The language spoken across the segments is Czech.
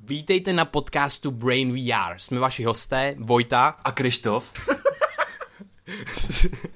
Vítejte na podcastu Brain VR. Jsme vaši hosté, Vojta. A Krištof?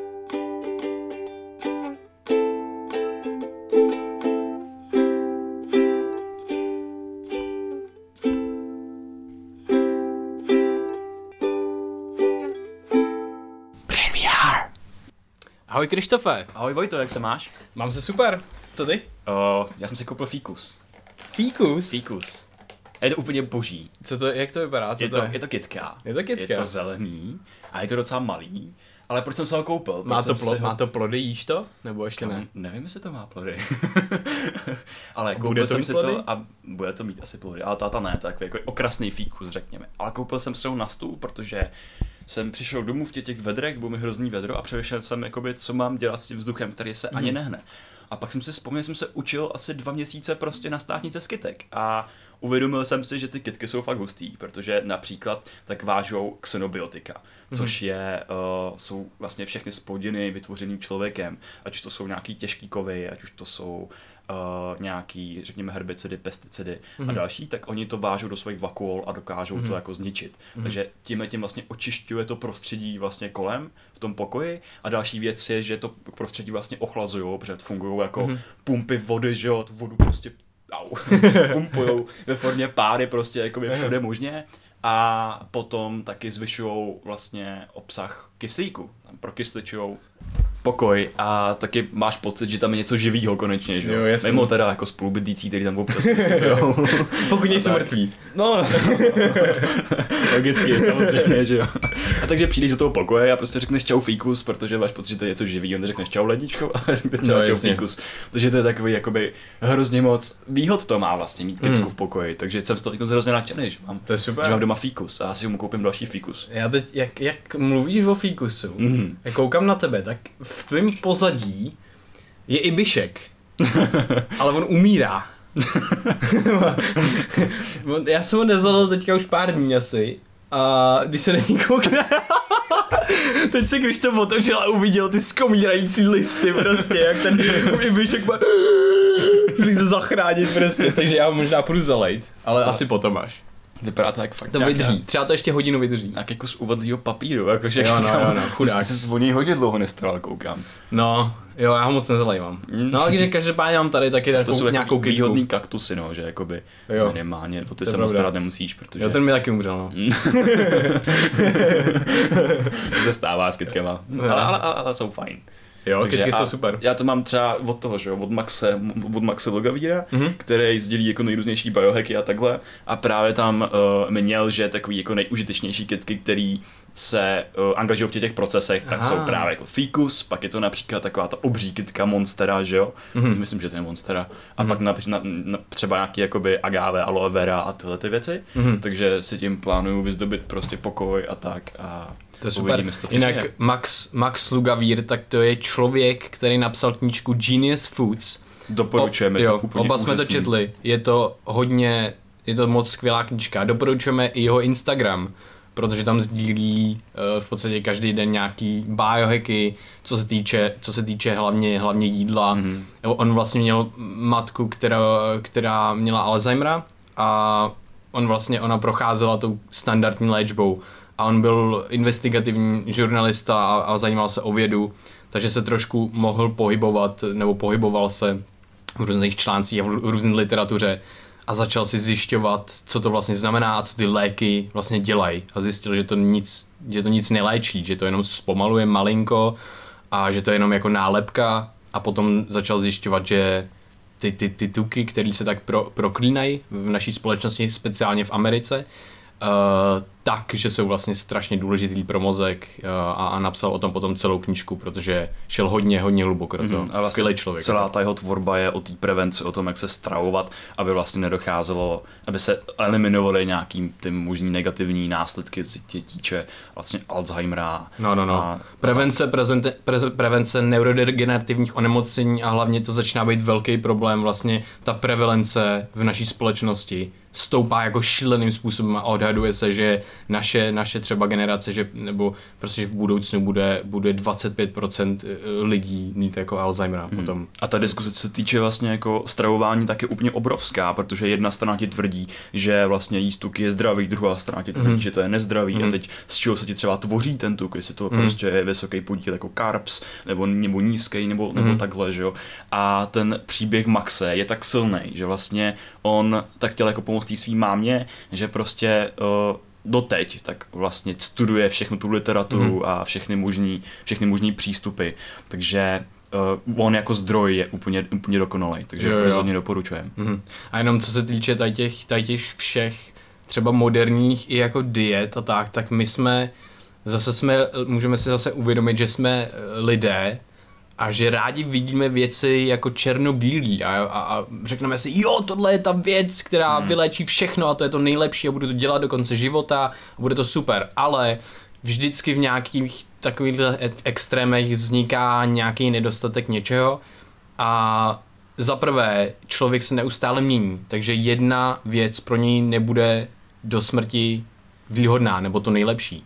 Ahoj Krištofe. Ahoj Vojto, jak se máš? Mám se super. Co ty? Uh, já jsem si koupil fíkus. Fíkus? Fíkus. A je to úplně boží. Co to, jak to vypadá? Co je, to, to, je? je to kitka. Je to kitka. Je to zelený a je to docela malý. Ale proč jsem se ho koupil? Má to, plo, ho... má to plody, jíš to? Nebo ještě ne? Nevím, jestli to má plody. ale koupil jsem si plody? to a bude to mít asi plody. Ale táta ne, tak jako okrasný fíkus, řekněme. Ale koupil jsem si ho na stůl, protože jsem přišel domů v těch, těch vedrech, bylo mi hrozný vedro a přemýšlel jsem, jakoby, co mám dělat s tím vzduchem, který se mm. ani mhm. nehne. A pak jsem si vzpomněl, jsem se učil asi dva měsíce prostě na státnice z kytek a uvědomil jsem si, že ty kytky jsou fakt hustý, protože například tak vážou xenobiotika, což mm. je, uh, jsou vlastně všechny spodiny vytvořený člověkem, ať už to jsou nějaký těžký kovy, ať už to jsou uh, nějaký, řekněme, herbicidy, pesticidy mm-hmm. a mhm. další, tak oni to vážou do svých vakuol a dokážou mm-hmm. to jako zničit. Mm-hmm. Takže tím tím vlastně očišťuje to prostředí vlastně kolem v tom pokoji a další věc je, že to prostředí vlastně ochlazují, protože fungují jako mm-hmm. pumpy vody, že jo, vodu prostě au, pumpujou ve formě páry prostě jako všude možně a potom taky zvyšují vlastně obsah kyslíku, tam prokysličují pokoj a taky máš pocit, že tam je něco živýho konečně, že jo? Mimo teda jako spolubydlící, který tam občas jo. Pokud nejsou mrtví. No, logicky, samozřejmě, že jo. A takže přijdeš do toho pokoje a prostě řekneš čau fíkus, protože máš pocit, že to je něco živý, on řekneš čau ledničko a řekneš čau, no, čau fíkus. Takže to je takový jakoby hrozně moc výhod to má vlastně mít kytku mm. v pokoji, takže jsem z toho hrozně nadšený, že mám, to je super. že mám doma fíkus a asi mu koupím další fíkus. Já teď, jak, jak mluvíš o fíkusu, mm. jak koukám na tebe, tak v tvém pozadí je i Bišek, ale on umírá. Já jsem ho nezalil teďka už pár dní asi a když se na ní koukne, teď se když to otočil a uviděl ty skomírající listy prostě, jak ten Ibišek má si chce zachránit prostě, takže já ho možná půjdu zalejt, ale asi potom až. Vypadá to jak fakt To vydrží, třeba to ještě hodinu vydrží. Jak jako z uvadlýho papíru, jakože jo, no, jo, no, chudák. Jsi se o hodně dlouho nestaral, koukám. No, jo, já ho moc nezalejvám. Mm. No, takže každopádně mám tady taky takovou, to jsou nějakou jako výhodný kaktusy, no, že jakoby jo. minimálně, o ty se moc starat nemusíš, protože... Jo, ten mi taky umřel, no. Mm. to stává s kytkama, ale, ale, ale, ale jsou fajn. Jo, Takže kytky jsou super. Já to mám třeba od toho, že jo, od Maxe, od Maxe Logavíra, mm-hmm. který sdílí jako nejrůznější biohacky a takhle. A právě tam uh, měl, že takový jako nejužitečnější kytky, který se uh, angažují v těch procesech, tak Aha. jsou právě jako Ficus, pak je to například taková ta obří kytka Monstera, že jo? Mm-hmm. Myslím, že to je Monstera. A mm-hmm. pak na, na, na, třeba nějaký jakoby agave, aloe vera a tyhle ty věci. Mm-hmm. Takže si tím plánuju vyzdobit prostě pokoj a tak. A to je super. Jinak Max, Max Lugavír, tak to je člověk, který napsal knížku Genius Foods. Doporučujeme o, jo, to úplně Oba jsme to četli. Je to hodně, je to moc skvělá knížka. Doporučujeme i jeho Instagram, protože tam sdílí uh, v podstatě každý den nějaký biohacky, co se týče, co se týče hlavně, hlavně jídla. Mm-hmm. On vlastně měl matku, která, která měla Alzheimera a on vlastně, ona procházela tou standardní léčbou a on byl investigativní žurnalista a, a zajímal se o vědu, takže se trošku mohl pohybovat, nebo pohyboval se v různých článcích a v různé literatuře a začal si zjišťovat, co to vlastně znamená a co ty léky vlastně dělají. A zjistil, že to nic, že to nic neléčí, že to jenom zpomaluje malinko a že to je jenom jako nálepka a potom začal zjišťovat, že ty, ty, ty tuky, které se tak pro, proklínají v naší společnosti, speciálně v Americe, uh, tak, že jsou vlastně strašně důležitý pro mozek uh, a, a napsal o tom potom celou knížku, protože šel hodně, hodně hluboko do toho. Mm, vlastně Skvělý člověk. Celá ta jeho tvorba je o té prevenci, o tom, jak se stravovat, aby vlastně nedocházelo, aby se eliminovaly nějaký ty možný negativní následky, co týče vlastně Alzheimera. No, no, no. A, prevence, prezente, pre, prevence neurodegenerativních onemocnění a hlavně to začíná být velký problém, vlastně ta prevalence v naší společnosti stoupá jako šíleným způsobem a odhaduje se, že naše, naše třeba generace, že, nebo prostě v budoucnu bude, bude 25% eh, lidí mít jako Alzheimera hmm. potom. A ta diskuse se týče vlastně jako stravování tak je úplně obrovská, protože jedna strana ti tvrdí, že vlastně jíst tuky je zdravý, druhá strana ti tvrdí, hmm. že to je nezdravý hmm. a teď z čeho se ti třeba tvoří ten tuk, jestli to hmm. prostě je vysoký podíl jako carbs, nebo, nebo nízký, nebo, nebo hmm. takhle, že jo. A ten příběh Maxe je tak silný, že vlastně on tak chtěl jako pomoct té svý mámě, že prostě uh, doteď tak vlastně studuje všechnu tu literaturu mm. a všechny možný, všechny možný přístupy, takže uh, on jako zdroj je úplně, úplně dokonalý, takže jo, jo. rozhodně doporučujem. Mm. A jenom co se týče tady těch, tady těch všech třeba moderních i jako diet a tak, tak my jsme, zase jsme, můžeme si zase uvědomit, že jsme lidé, a že rádi vidíme věci jako černobílý a, a, a řekneme si, jo, tohle je ta věc, která hmm. vyléčí všechno a to je to nejlepší a budu to dělat do konce života a bude to super, ale vždycky v nějakých takových extrémech vzniká nějaký nedostatek něčeho a za prvé člověk se neustále mění, takže jedna věc pro něj nebude do smrti výhodná nebo to nejlepší.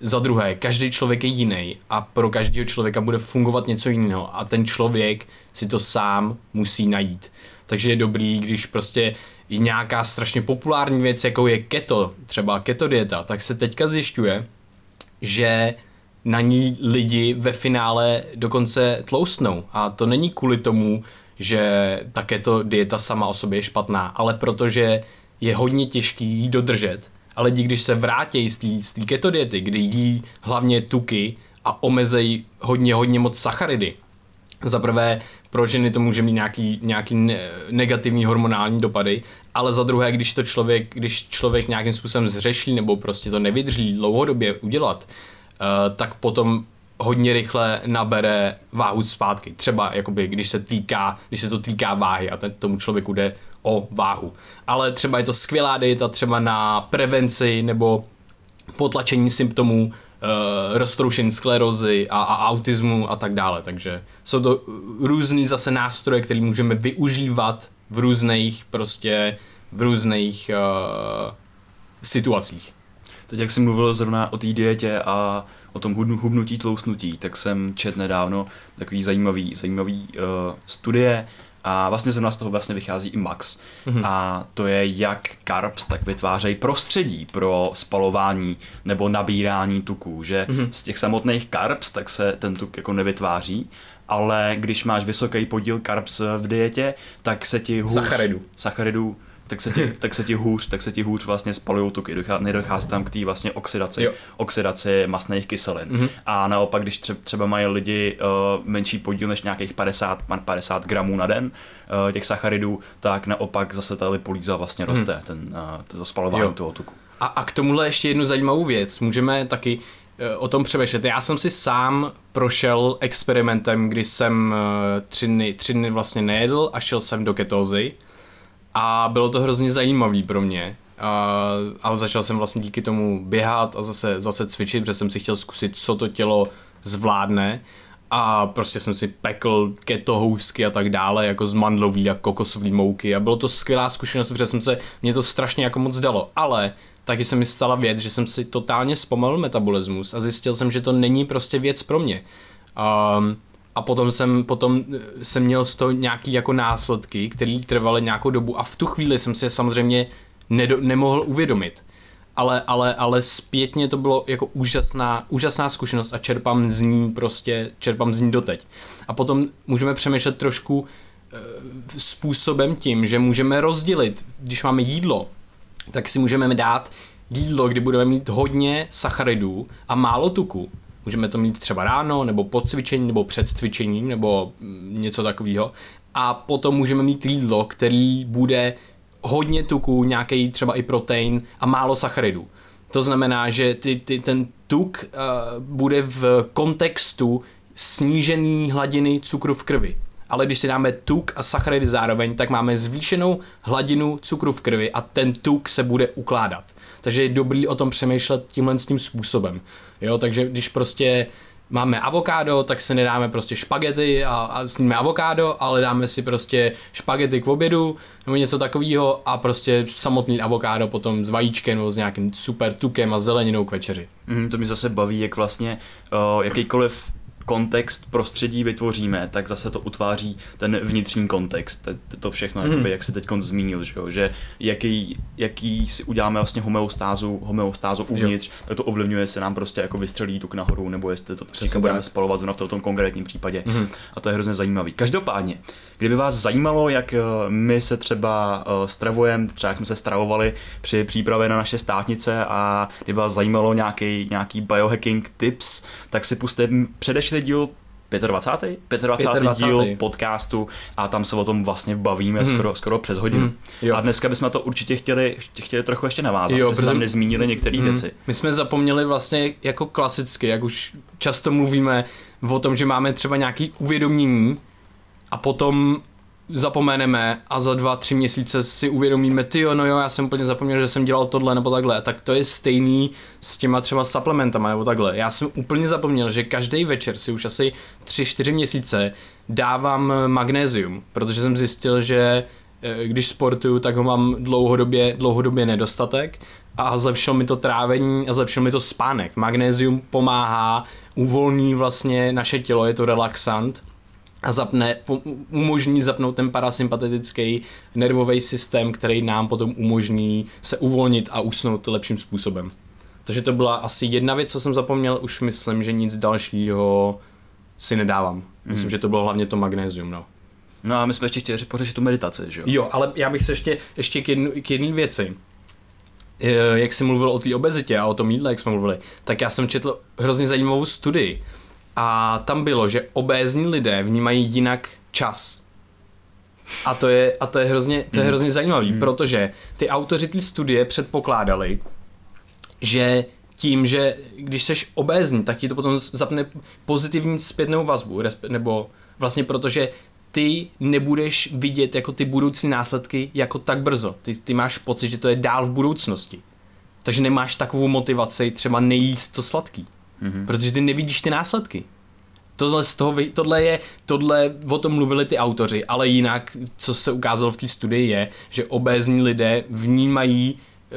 Za druhé, každý člověk je jiný a pro každého člověka bude fungovat něco jiného a ten člověk si to sám musí najít. Takže je dobrý, když prostě je nějaká strašně populární věc, jako je keto, třeba keto dieta, tak se teďka zjišťuje, že na ní lidi ve finále dokonce tloustnou. A to není kvůli tomu, že ta keto dieta sama o sobě je špatná, ale protože je hodně těžký jí dodržet a lidi, když se vrátí z té keto diety, kdy jí hlavně tuky a omezejí hodně, hodně moc sacharidy, za prvé pro ženy to může mít nějaký, nějaký negativní hormonální dopady, ale za druhé, když to člověk, když člověk nějakým způsobem zřeší nebo prostě to nevydrží dlouhodobě udělat, uh, tak potom hodně rychle nabere váhu zpátky. Třeba jakoby, když se týká, když se to týká váhy a ten, tomu člověku jde o váhu. Ale třeba je to skvělá dieta třeba na prevenci nebo potlačení symptomů uh, roztroušení sklerozy a, a autismu a tak dále. Takže jsou to různý zase nástroje, které můžeme využívat v různých prostě v různých uh, situacích. Teď jak jsem mluvil zrovna o té dietě a o tom hubnutí, tlousnutí, tak jsem čet nedávno takový zajímavý, zajímavý uh, studie, a vlastně zrovna z toho vlastně vychází i Max. Mm-hmm. A to je jak carbs tak vytvářejí prostředí pro spalování nebo nabírání tuků, že mm-hmm. z těch samotných carbs tak se ten tuk jako nevytváří, ale když máš vysoký podíl carbs v dietě, tak se ti hůř... Sacharidů. Sacharidů tak se ti, tak se ti hůř, tak se ti hůř vlastně spalují tuky, nedochází tam k té vlastně oxidaci, jo. oxidaci masných kyselin. Mm-hmm. A naopak, když třeba mají lidi uh, menší podíl než nějakých 50, 50 gramů na den uh, těch sacharidů, tak naopak zase ta lipolíza vlastně mm. roste, ten, uh, to spalování jo. toho tuku. A, a k tomuhle ještě jednu zajímavou věc. Můžeme taky o tom přemýšlet. Já jsem si sám prošel experimentem, kdy jsem tři dny, tři dny vlastně nejedl a šel jsem do ketózy a bylo to hrozně zajímavý pro mě. A, a začal jsem vlastně díky tomu běhat a zase, zase cvičit, protože jsem si chtěl zkusit, co to tělo zvládne a prostě jsem si pekl keto housky a tak dále, jako z mandlový a kokosový mouky a bylo to skvělá zkušenost, protože jsem se, mě to strašně jako moc dalo, ale taky se mi stala věc, že jsem si totálně zpomalil metabolismus a zjistil jsem, že to není prostě věc pro mě. Um, a potom jsem, potom eh, jsem měl z toho nějaký jako následky, které trvaly nějakou dobu a v tu chvíli jsem si je samozřejmě nedo, nemohl uvědomit. Ale, ale, ale zpětně to bylo jako úžasná, úžasná zkušenost a čerpám z ní prostě, čerpám z ní doteď. A potom můžeme přemýšlet trošku e, způsobem tím, že můžeme rozdělit, když máme jídlo, tak si můžeme dát jídlo, kdy budeme mít hodně sacharidů a málo tuku Můžeme to mít třeba ráno, nebo po cvičení, nebo před cvičením, nebo něco takového. A potom můžeme mít jídlo, který bude hodně tuku, nějaký třeba i protein a málo sacharidů. To znamená, že ty, ty, ten tuk uh, bude v kontextu snížený hladiny cukru v krvi. Ale když si dáme tuk a sacharidy zároveň, tak máme zvýšenou hladinu cukru v krvi a ten tuk se bude ukládat. Takže je dobrý o tom přemýšlet tímhle s tím způsobem. Jo, takže když prostě máme avokádo, tak se nedáme prostě špagety a, a sníme avokádo, ale dáme si prostě špagety k obědu nebo něco takového a prostě samotný avokádo potom s vajíčkem nebo s nějakým super tukem a zeleninou k večeři. Mm, to mi zase baví, jak vlastně uh, jakýkoliv kontext prostředí vytvoříme, tak zase to utváří ten vnitřní kontext. To všechno, mm. jakoby, jak si teď zmínil, že, že jaký, jaký si uděláme vlastně homeostázu, homeostázu uvnitř, jo. tak to ovlivňuje se nám prostě jako vystřelí tuk nahoru, nebo jestli to prostě budeme spalovat zrovna v tom konkrétním případě. Mm. A to je hrozně zajímavý. Každopádně, kdyby vás zajímalo, jak eh, my se třeba uh, stravujeme, třeba jak jsme se stravovali při přípravě na naše státnice a kdyby vás zajímalo nějaký, nějaký biohacking tips, tak si puste předešli díl 25. 25. 25. díl podcastu a tam se o tom vlastně bavíme hmm. skoro, skoro přes hodinu. Hmm. Jo. A dneska bychom to určitě chtěli, chtěli trochu ještě navázat, jo, protože jsme tam nezmínili některé hmm. věci. My jsme zapomněli vlastně jako klasicky, jak už často mluvíme o tom, že máme třeba nějaký uvědomění a potom zapomeneme a za dva, tři měsíce si uvědomíme, ty jo, no jo, já jsem úplně zapomněl, že jsem dělal tohle nebo takhle, tak to je stejný s těma třeba supplementama nebo takhle. Já jsem úplně zapomněl, že každý večer si už asi tři, čtyři měsíce dávám magnézium, protože jsem zjistil, že eh, když sportuju, tak ho mám dlouhodobě, dlouhodobě nedostatek a zlepšil mi to trávení a zlepšil mi to spánek. Magnézium pomáhá, uvolní vlastně naše tělo, je to relaxant a zapne, umožní zapnout ten parasympatetický nervový systém, který nám potom umožní se uvolnit a usnout lepším způsobem. Takže to byla asi jedna věc, co jsem zapomněl, už myslím, že nic dalšího si nedávám. Myslím, mm. že to bylo hlavně to magnézium, no. No a my jsme ještě chtěli pořešit tu meditaci, že jo? Jo, ale já bych se ještě, ještě k, jednu, k jedné věci. Jak jsi mluvil o té obezitě a o tom jídle, jak jsme mluvili, tak já jsem četl hrozně zajímavou studii, a tam bylo, že obézní lidé vnímají jinak čas. A to je, a to je hrozně, to je mm. hrozně zajímavý, mm. protože ty autoři té studie předpokládali, že tím, že když seš obézní, tak ti to potom zapne pozitivní zpětnou vazbu, nebo vlastně protože ty nebudeš vidět jako ty budoucí následky jako tak brzo. Ty, ty máš pocit, že to je dál v budoucnosti. Takže nemáš takovou motivaci třeba nejíst to sladký. Mm-hmm. Protože ty nevidíš ty následky. Tohle, z toho, tohle je, tohle o tom mluvili ty autoři, ale jinak, co se ukázalo v té studii je, že obézní lidé vnímají e,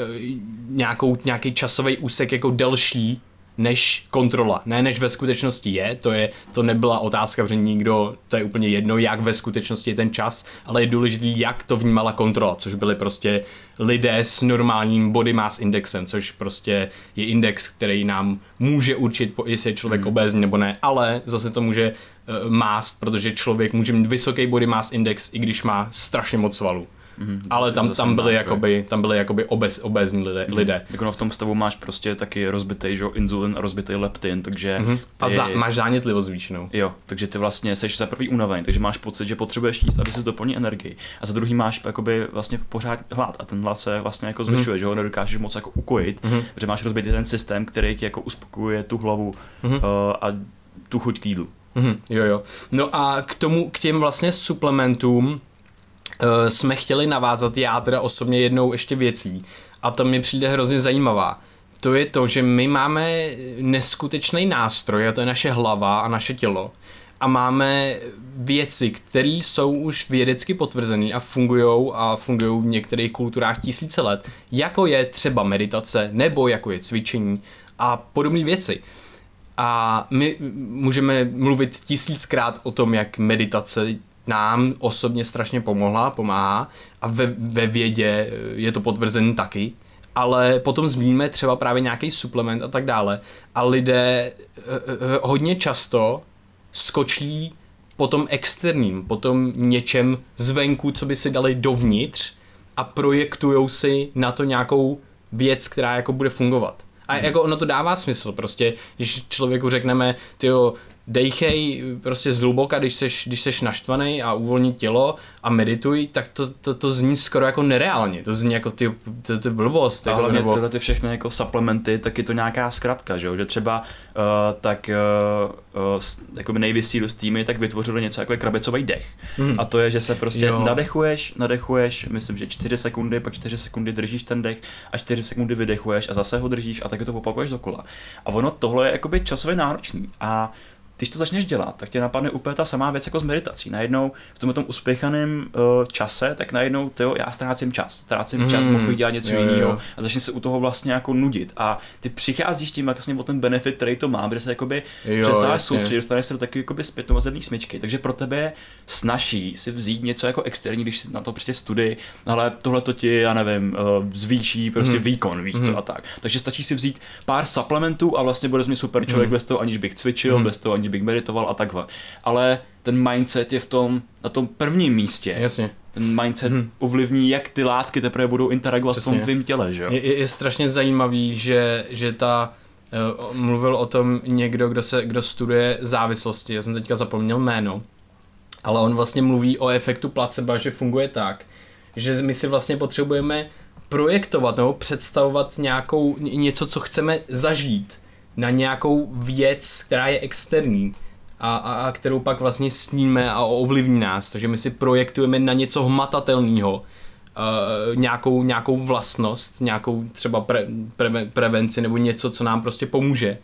nějakou, nějaký časový úsek jako delší než kontrola. Ne než ve skutečnosti je, to je, to nebyla otázka, že nikdo, to je úplně jedno, jak ve skutečnosti je ten čas, ale je důležitý, jak to vnímala kontrola, což byly prostě lidé s normálním body mass indexem, což prostě je index, který nám může určit, jestli je člověk hmm. obézní nebo ne, ale zase to může uh, mást, protože člověk může mít vysoký body mass index, i když má strašně moc svalů. Mm-hmm. Ale tam, tam byly jakoby, tam byly jakoby obez, obezní lidé. Mm-hmm. lidé. Jako no v tom stavu máš prostě taky rozbitý že, inzulin a rozbitý leptin, takže... Mm-hmm. Ty... A za, máš zánětlivost zvýšenou. Jo, takže ty vlastně jsi za prvý unavený, takže máš pocit, že potřebuješ jíst, aby si doplnil energii. A za druhý máš jakoby vlastně pořád hlad a ten hlad se vlastně jako zvyšuje, mm-hmm. že ho nedokážeš moc jako ukojit, mm-hmm. protože máš rozbitý ten systém, který ti jako uspokojuje tu hlavu mm-hmm. uh, a tu chuť k jídlu. Mm-hmm, jo, jo. No a k tomu, k těm vlastně suplementům, jsme chtěli navázat já teda osobně jednou ještě věcí a to mi přijde hrozně zajímavá. To je to, že my máme neskutečný nástroj a to je naše hlava a naše tělo a máme věci, které jsou už vědecky potvrzené a fungují a fungují v některých kulturách tisíce let, jako je třeba meditace nebo jako je cvičení a podobné věci. A my můžeme mluvit tisíckrát o tom, jak meditace nám osobně strašně pomohla, pomáhá a ve, ve vědě je to potvrzený taky, ale potom zmíníme třeba právě nějaký suplement a tak dále a lidé eh, eh, hodně často skočí po tom externím, po tom něčem zvenku, co by si dali dovnitř a projektujou si na to nějakou věc, která jako bude fungovat. A jako ono to dává smysl, prostě, když člověku řekneme, ty dejchej prostě zhluboka, když seš, když seš naštvaný a uvolnit tělo a medituj, tak to, to, to zní skoro jako nereálně, to zní jako ty, ty, ty blbost. A hlavně nebo... tyhle ty všechny jako supplementy, tak je to nějaká zkratka, že, jo? že třeba uh, tak uh, uh, jako s týmy tak vytvořili něco jako je krabicový dech. Hmm. A to je, že se prostě jo. nadechuješ, nadechuješ, myslím, že 4 sekundy, pak 4 sekundy držíš ten dech a 4 sekundy vydechuješ a zase ho držíš a tak to opakuješ dokola. A ono tohle je jakoby časově náročný. A když to začneš dělat, tak tě napadne úplně ta samá věc jako s meditací. Najednou v tom tom uspěchaném uh, čase, tak najednou tyjo, já ztrácím čas. Ztrácím mm. čas, mohl bych dělat něco jiného a začne se u toho vlastně jako nudit. A ty přicházíš tím vlastně o ten benefit, který to má, kde se jakoby přestáváš soustředit, dostaneš se do takové jakoby zpětnovazební smyčky. Takže pro tebe je snaží si vzít něco jako externí, když si na to prostě studii, ale tohle to ti, já nevím, uh, zvýší prostě mm. výkon, víš mm. co a tak. Takže stačí si vzít pár supplementů a vlastně bude z mě super člověk mm. bez toho, aniž bych cvičil, mm. bez toho, aniž bych meditoval a takhle. Ale ten mindset je v tom, na tom prvním místě. Jasně. Ten mindset hmm. ovlivní, jak ty látky teprve budou interagovat Přesně. v tom tvém těle, že Je, je, je strašně zajímavý, že, že ta uh, mluvil o tom někdo, kdo, se, kdo studuje závislosti, já jsem teďka zapomněl jméno, ale on vlastně mluví o efektu placebo, že funguje tak, že my si vlastně potřebujeme projektovat nebo představovat nějakou, něco, co chceme zažít na nějakou věc, která je externí a, a, a kterou pak vlastně sníme a ovlivní nás. Takže my si projektujeme na něco hmatatelného, uh, nějakou, nějakou vlastnost, nějakou třeba pre, pre, prevenci nebo něco, co nám prostě pomůže.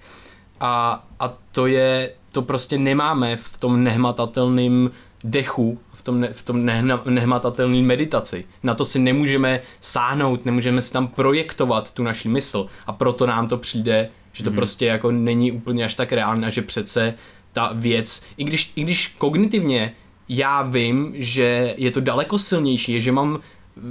A, a to je, to prostě nemáme v tom nehmatatelném dechu, v tom, ne, v tom nehna, nehmatatelné meditaci. Na to si nemůžeme sáhnout, nemůžeme si tam projektovat tu naši mysl a proto nám to přijde že to mm-hmm. prostě jako není úplně až tak reálné, že přece ta věc, i když, i když kognitivně já vím, že je to daleko silnější, že mám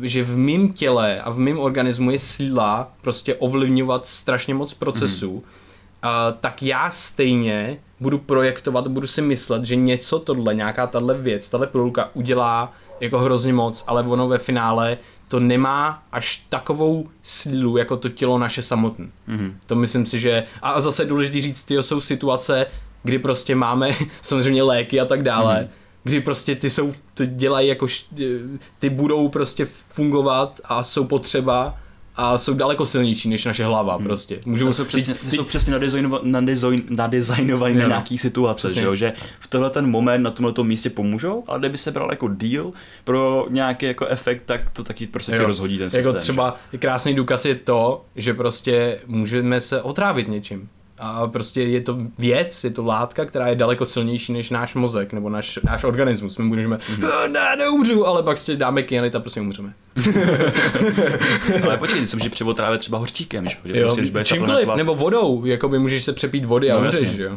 že v mém těle a v mém organismu je síla prostě ovlivňovat strašně moc procesů, mm. uh, tak já stejně budu projektovat, budu si myslet, že něco tohle, nějaká tahle věc, tahle pilulka udělá jako hrozně moc, ale ono ve finále to nemá až takovou sílu, jako to tělo naše samotné. Mm-hmm. To myslím si, že... A zase důležité říct, ty jsou situace, kdy prostě máme samozřejmě léky a tak dále, mm-hmm. kdy prostě ty jsou, ty dělají jako, ty budou prostě fungovat a jsou potřeba a jsou daleko silnější než naše hlava hmm. prostě. Můžu, jsou přesně, ty, ty, jsou přesně nadizajnované na nějaký situace, že, jo? že v tenhle ten moment na tomhle místě pomůžou, ale kdyby se bral jako deal pro nějaký jako efekt, tak to taky prostě tě rozhodí ten systém. Jako třeba že? krásný důkaz je to, že prostě můžeme se otrávit něčím. A prostě je to věc, je to látka, která je daleko silnější než náš mozek nebo náš, náš organismus. My můžeme, mm-hmm. ne, neumřu, ale pak si dáme kyanit a prostě umřeme. ale počkej, jsem, že převotrávit třeba hořčíkem, že? jo, prostě, když čímkoliv, nebo vodou, jako by můžeš se přepít vody a no, umřeš, že jo.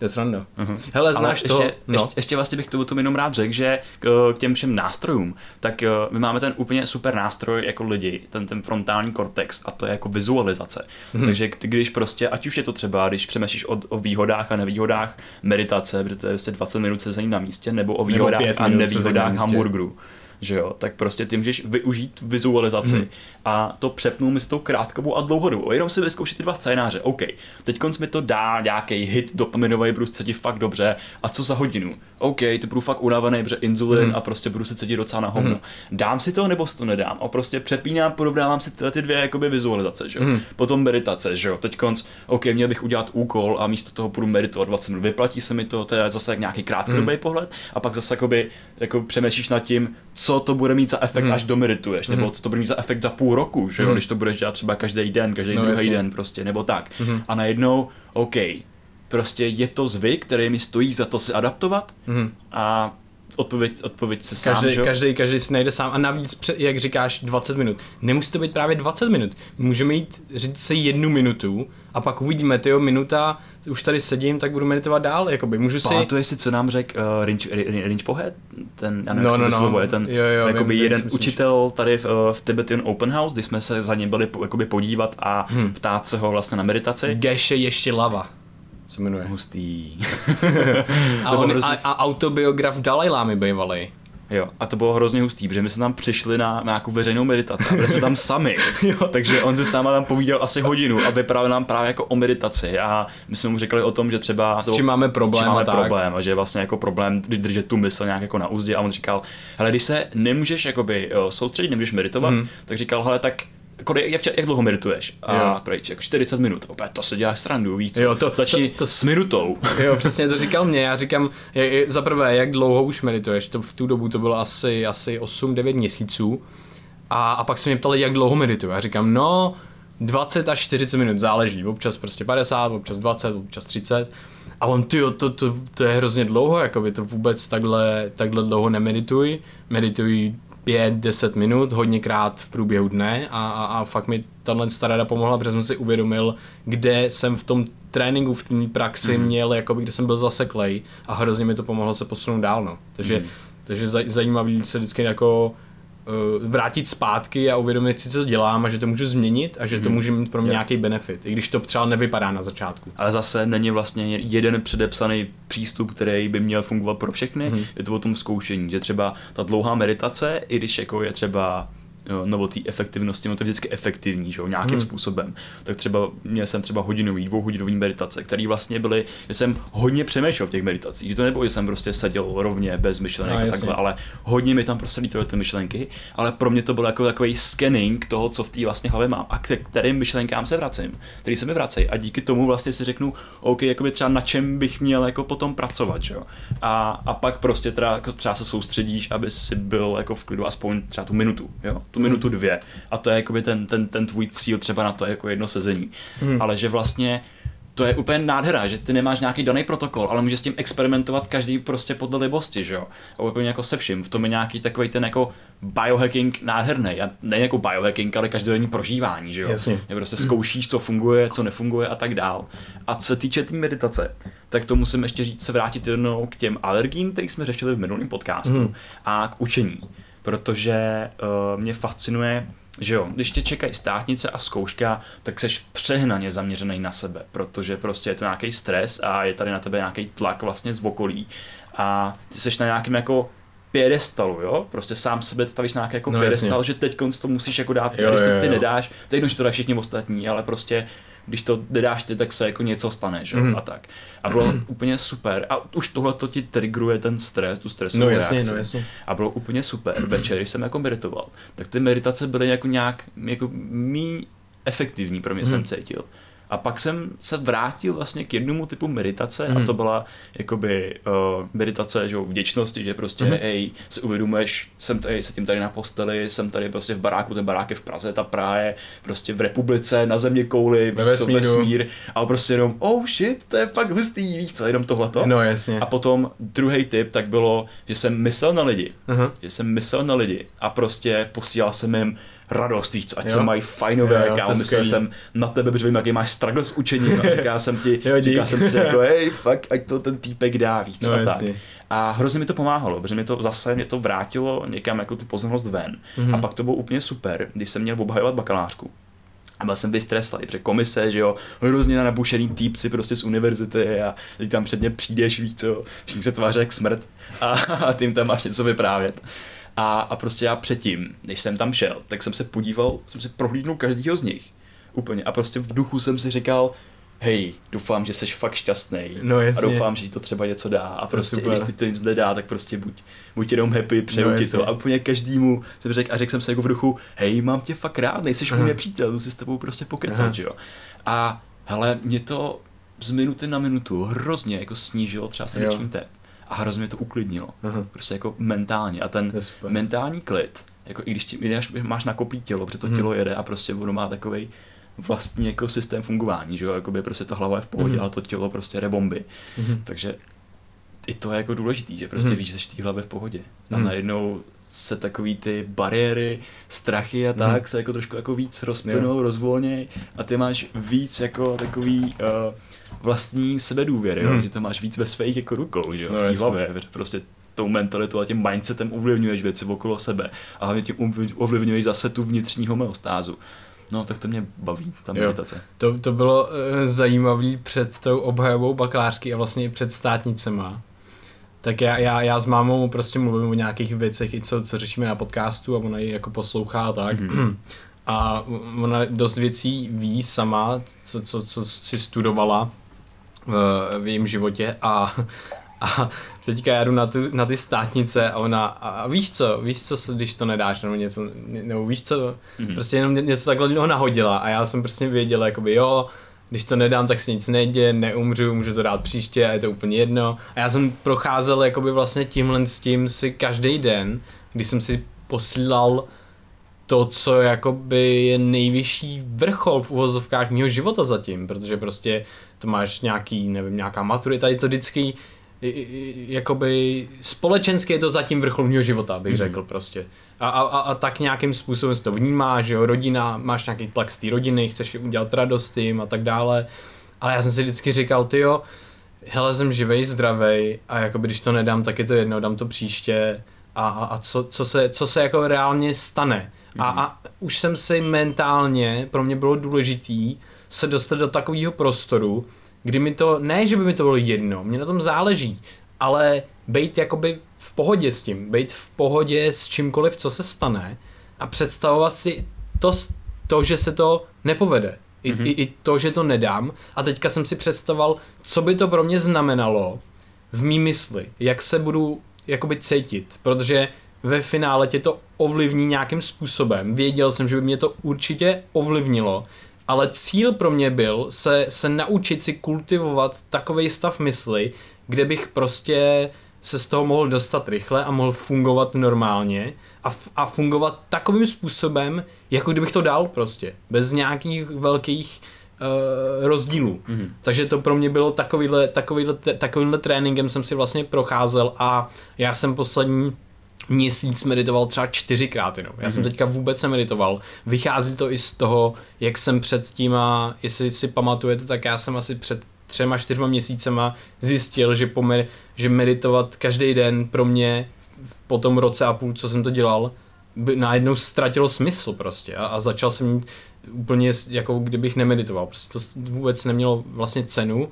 To je sranda. Uh-huh. Hele, znáš Ale to? Ještě, no. ještě, ještě vlastně bych to tomu jenom rád řekl, že k, k těm všem nástrojům, tak my máme ten úplně super nástroj jako lidi, ten, ten frontální kortex a to je jako vizualizace. Uh-huh. Takže když prostě, ať už je to třeba, když přemýšlíš o, o výhodách a nevýhodách meditace, protože to je vlastně 20 minut sezení na místě, nebo o výhodách nebo a nevýhodách hamburgerů že jo, tak prostě ty můžeš využít vizualizaci hmm. A to přepnu mi s tou krátkovou a dlouhodobou. Jenom si vyzkoušet ty dva scénáře. OK, teď mi to dá nějaký hit dopaminový, budu cítit fakt dobře. A co za hodinu? OK, ty budu fakt unavený, protože inzulin hmm. a prostě budu se cítit docela na hovno. Hmm. Dám si to nebo si to nedám? A prostě přepínám, porovnávám si tyhle ty dvě jakoby vizualizace, že jo. Hmm. Potom meditace, že jo. Teď konc, OK, měl bych udělat úkol a místo toho budu meditovat 20 minut. Vyplatí se mi to, to je zase nějaký krátkodobý hmm. pohled a pak zase jakoby, jako přemýšlíš nad tím, co to bude mít za efekt, hmm. až domerituješ, hmm. nebo co to bude mít za efekt za půl roku, že jo, hmm. když to budeš dělat třeba každý den, každý no, druhý den prostě, nebo tak. Hmm. A najednou, OK, prostě je to zvyk, který mi stojí za to se adaptovat hmm. a odpověď, odpověď se sám, každý, že? každý, každý si najde sám a navíc, jak říkáš, 20 minut. Nemusí to být právě 20 minut. Můžeme jít říct si jednu minutu a pak uvidíme, tyjo, minuta, už tady sedím, tak budu meditovat dál, jakoby, můžu si... Pamatuješ si, co nám řekl uh, Rinč, Rinč Pohet? Ten, já nevím, no, no, no. Slovo, je ten, jo, jo, jakoby vím, jeden učitel tady v, uh, v Tibetan Open House, kdy jsme se za ním byli jakoby podívat a hmm. ptát se ho vlastně na meditaci. Geše ještě lava se jmenuje. Hustý. a, on, a, a autobiograf Dalaj Lámy bývalý. Jo, a to bylo hrozně hustý, protože my jsme tam přišli na, na nějakou veřejnou meditaci a byli jsme tam sami. jo. Takže on se s náma tam povídal asi hodinu a vyprávěl nám právě jako o meditaci a my jsme mu říkali o tom, že třeba... S čím máme problém s čím máme a tak. problém a že je vlastně jako problém držet tu mysl nějak jako na úzdě a on říkal, hele, když se nemůžeš jakoby soustředit, nemůžeš meditovat, hmm. tak říkal, hele, tak jak, jak dlouho medituješ? A pryč, jako 40 minut. Opět to se děláš srandu, víc. Jo, to, Začni to, to, s minutou. Jo, přesně to říkal mě. Já říkám, je, je, za prvé, jak dlouho už medituješ? To v tu dobu to bylo asi, asi 8-9 měsíců. A, a pak se mě ptali, jak dlouho medituju. Já říkám, no, 20 až 40 minut, záleží. Občas prostě 50, občas 20, občas 30. A on, ty to, to, to, je hrozně dlouho, jako by to vůbec takhle, takhle dlouho nemedituj. Medituj 5-10 minut, hodněkrát v průběhu dne a, a, a fakt mi tahle rada pomohla, protože jsem si uvědomil, kde jsem v tom tréninku, v té praxi mm. měl, jakoby, kde jsem byl zaseklej a hrozně mi to pomohlo se posunout dál, no. Takže, mm. takže zajímavý se vždycky jako vrátit zpátky a uvědomit si, co dělám a že to můžu změnit a že to hmm. může mít pro mě yeah. nějaký benefit, i když to třeba nevypadá na začátku. Ale zase není vlastně jeden předepsaný přístup, který by měl fungovat pro všechny, mm. je to o tom zkoušení, že třeba ta dlouhá meditace, i když jako je třeba nebo té efektivnosti, no to je vždycky efektivní, že jo, nějakým hmm. způsobem. Tak třeba měl jsem třeba hodinový, dvouhodinový meditace, které vlastně byly, že jsem hodně přemýšlel v těch meditacích, že to nebylo, že jsem prostě seděl rovně bez myšlenek no, a takhle, ale hodně mi tam prostě lítaly ty myšlenky, ale pro mě to bylo jako takový scanning toho, co v té vlastně hlavě mám a k kterým myšlenkám se vracím, který se mi vracejí a díky tomu vlastně si řeknu, OK, jakoby třeba na čem bych měl jako potom pracovat, že jo. A, a pak prostě třeba, jako třeba se soustředíš, aby si byl jako v klidu aspoň třeba tu minutu, jo tu minutu dvě a to je jakoby ten, ten, ten tvůj cíl třeba na to jako jedno sezení. Hmm. Ale že vlastně to je úplně nádhera, že ty nemáš nějaký daný protokol, ale můžeš s tím experimentovat každý prostě podle libosti, že jo. A úplně jako se vším. V tom je nějaký takový ten jako biohacking nádherný. A ne jako biohacking, ale každodenní prožívání, že jo. Jasně. Prostě zkoušíš, co funguje, co nefunguje a tak dál. A co se týče té tý meditace, tak to musím ještě říct, se vrátit jednou k těm alergím, který jsme řešili v minulém podcastu, hmm. a k učení protože uh, mě fascinuje, že jo, když tě čekají státnice a zkouška, tak seš přehnaně zaměřený na sebe, protože prostě je to nějaký stres a je tady na tebe nějaký tlak vlastně z okolí a ty seš na nějakém jako pědestalu, jo? Prostě sám sebe stavíš na nějaký jako no, pědestal, jasně. že teď to musíš jako dát, jo, když to ty jo. nedáš, to je jedno, že to dají všichni ostatní, ale prostě když to nedáš ty, tak se jako něco stane, že? Mm. a tak. A bylo úplně super. A už tohle to ti triggeruje ten stres, tu stresovou no, jasně, reakci. No, jasně. A bylo úplně super. Večer, když jsem jako meditoval, tak ty meditace byly jako nějak jako mý efektivní pro mě mm. jsem cítil. A pak jsem se vrátil vlastně k jednomu typu meditace mm. a mhm. to byla jakoby uh, meditace že, vděčnosti, že prostě mm. hej, si uvědomuješ, jsem tady, se tím tady na posteli, jsem tady prostě v baráku, ten barák je v Praze, ta Praha je prostě v republice, na země kouli, ve vesmíru. vesmír a prostě jenom oh shit, to je pak hustý, víš co, jenom tohleto. No jasně. A potom druhý tip tak bylo, že jsem myslel na lidi, uh-huh. že jsem myslel na lidi a prostě posílal jsem jim radost, víc, ať jo. se mají fajnové, jo, kámo, myslel jsem na tebe, protože vím, jaký máš struggle s učením a říká jsem ti, jo, říká jsem si jako, hej, fuck, ať to ten týpek dá, víc, no, a tak. A hrozně mi to pomáhalo, protože mi to zase mě to vrátilo někam jako tu pozornost ven. Mm-hmm. A pak to bylo úplně super, když jsem měl obhajovat bakalářku. A byl jsem vystreslý, protože komise, že jo, hrozně na nabušený týpci prostě z univerzity a teď tam před mě přijdeš, víc co, všichni se tváří jak smrt a, a tím tam máš něco vyprávět. A, a prostě já předtím, než jsem tam šel, tak jsem se podíval, jsem si prohlídnul každýho z nich. Úplně. A prostě v duchu jsem si říkal, hej, doufám, že jsi fakt šťastný. No, a doufám, že ti to třeba něco dá. A prostě, i když ti to nic nedá, tak prostě buď, buď jenom happy, přeju no, ti to. A úplně každému jsem řekl, a řekl jsem si jako v duchu, hej, mám tě fakt rád, nejseš můj přítel, jdu si s tebou prostě pokecat, jo. A hele, mě to z minuty na minutu hrozně jako snížilo třeba srdeční tep a hrozně to uklidnilo. Aha. Prostě jako mentálně. A ten mentální klid, jako i když ti, máš nakopí tělo, protože to hmm. tělo jede a prostě ono má takový vlastní jako systém fungování, že jo, jakoby prostě ta hlava je v pohodě, hmm. ale to tělo prostě rebomby. Hmm. Takže i to je jako důležitý, že prostě hmm. víš, že jsi v té hlavě v pohodě. A hmm. najednou se takový ty bariéry, strachy a tak hmm. se jako trošku jako víc rozplynou, rozvolněj a ty máš víc jako takový uh, vlastní sebedůvěry, hmm. jo? že to máš víc ve svých jako rukou, že jo, no, v té hlavě, prostě tou mentalitou a tím mindsetem ovlivňuješ věci okolo sebe a hlavně tím ovlivňuješ zase tu vnitřní homeostázu. No, tak to mě baví, ta meditace. Jo, to, to bylo uh, zajímavé před tou obhajovou bakalářky a vlastně i před státnicema. tak já, já, já s mámou prostě mluvím o nějakých věcech, i co, co řešíme na podcastu a ona ji jako poslouchá tak. Mm-hmm. A ona dost věcí ví sama, co, co, co si studovala v, jejím životě a, a teďka já jdu na, tu, na ty státnice a ona, a víš co, víš co, když to nedáš, nebo něco, nebo víš co, mm-hmm. prostě jenom něco takhle nahodila a já jsem prostě věděl, jakoby jo, když to nedám, tak se nic neděje, neumřu, můžu to dát příště a je to úplně jedno. A já jsem procházel jakoby vlastně tímhle s tím si každý den, když jsem si posílal to, co jakoby je nejvyšší vrchol v uvozovkách mého života zatím, protože prostě to máš nějaký, nevím, nějaká maturita, je to vždycky jakoby společensky je to zatím vrchol mého života, bych mm-hmm. řekl prostě. A, a, a, tak nějakým způsobem si to vnímáš, že jo, rodina, máš nějaký tlak z té rodiny, chceš udělat radost tím a tak dále. Ale já jsem si vždycky říkal, ty jo, hele, jsem živej, zdravej a jakoby když to nedám, tak je to jedno, dám to příště a, a, a co, co, se, co se jako reálně stane. Mm-hmm. A, a už jsem si mentálně, pro mě bylo důležitý se dostat do takového prostoru, kdy mi to, ne, že by mi to bylo jedno, mě na tom záleží, ale být jakoby v pohodě s tím, být v pohodě s čímkoliv, co se stane a představovat si to, to že se to nepovede. I, mm-hmm. i, I to, že to nedám. A teďka jsem si představoval, co by to pro mě znamenalo v mý mysli, jak se budu jakoby cítit, protože ve finále tě to ovlivní nějakým způsobem. Věděl jsem, že by mě to určitě ovlivnilo, ale cíl pro mě byl se, se naučit si kultivovat takový stav mysli, kde bych prostě se z toho mohl dostat rychle a mohl fungovat normálně a, f- a fungovat takovým způsobem, jako kdybych to dal prostě, bez nějakých velkých uh, rozdílů. Mm-hmm. Takže to pro mě bylo takovýhle, takovýhle, takovýhle tréninkem jsem si vlastně procházel a já jsem poslední měsíc meditoval třeba čtyřikrát jenom. Já mm-hmm. jsem mhm. teďka vůbec nemeditoval. Vychází to i z toho, jak jsem před tím a jestli si pamatujete, tak já jsem asi před třema, čtyřma měsícema zjistil, že, pomer, že meditovat každý den pro mě po tom roce a půl, co jsem to dělal, by najednou ztratilo smysl prostě a, a začal jsem úplně jako kdybych nemeditoval. Prostě to vůbec nemělo vlastně cenu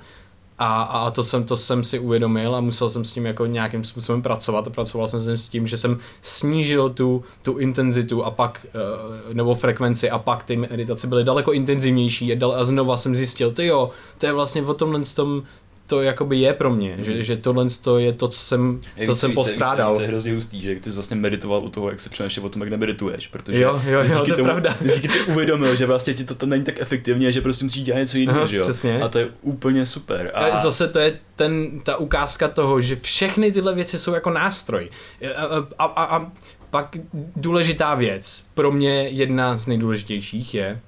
a, a to, jsem, to jsem si uvědomil a musel jsem s tím jako nějakým způsobem pracovat a pracoval jsem s tím, že jsem snížil tu, tu intenzitu a pak, eh, nebo frekvenci a pak ty meditace byly daleko intenzivnější a znova jsem zjistil, ty jo, to je vlastně o tomhle tom, to jakoby je pro mě, mm. že, mhm. že tohle je to, co jsem, je to víc, jsem postrádal. Je hrozně hustý, že ty jsi vlastně meditoval u toho, jak se přemýšlel o tom, jak nemedituješ, protože jo, jo, jo, to je tomu, pravda. díky ty uvědomil, že vlastně ti to, to není tak efektivně, že prostě musíš dělat něco jiného, že jo? Přesně. A to je úplně super. A... Zase to je ten, ta ukázka toho, že všechny tyhle věci jsou jako nástroj. A, a, a, a pak důležitá věc, pro mě jedna z nejdůležitějších je,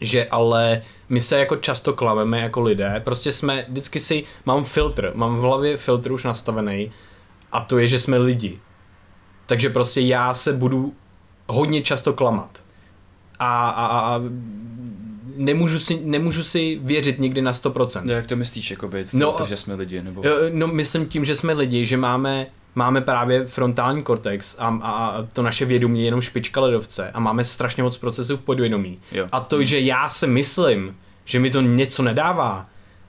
že ale my se jako často klameme jako lidé, prostě jsme, vždycky si, mám filtr, mám v hlavě filtr už nastavený a to je, že jsme lidi. Takže prostě já se budu hodně často klamat. A, a, a nemůžu si, nemůžu si věřit nikdy na 100%. Jak to myslíš, jako být no, že jsme lidi? Nebo... No myslím tím, že jsme lidi, že máme máme právě frontální kortex a, a to naše vědomí je jenom špička ledovce a máme strašně moc procesů v podvědomí. Jo. A to, že já si myslím, že mi to něco nedává,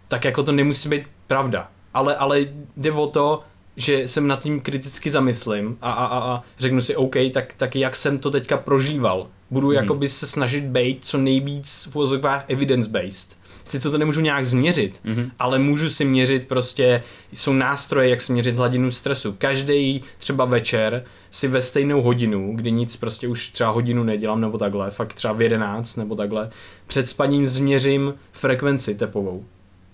tak jako to nemusí být pravda. Ale, ale jde o to, že jsem nad tím kriticky zamyslím a, a, a, a řeknu si, OK, tak, tak jak jsem to teďka prožíval. Budu hmm. jakoby se snažit být co nejvíc v evidence-based sice to nemůžu nějak změřit, mm-hmm. ale můžu si měřit prostě, jsou nástroje, jak si měřit hladinu stresu. Každý třeba večer si ve stejnou hodinu, kdy nic prostě už třeba hodinu nedělám nebo takhle, fakt třeba v 11 nebo takhle, před spaním změřím frekvenci tepovou.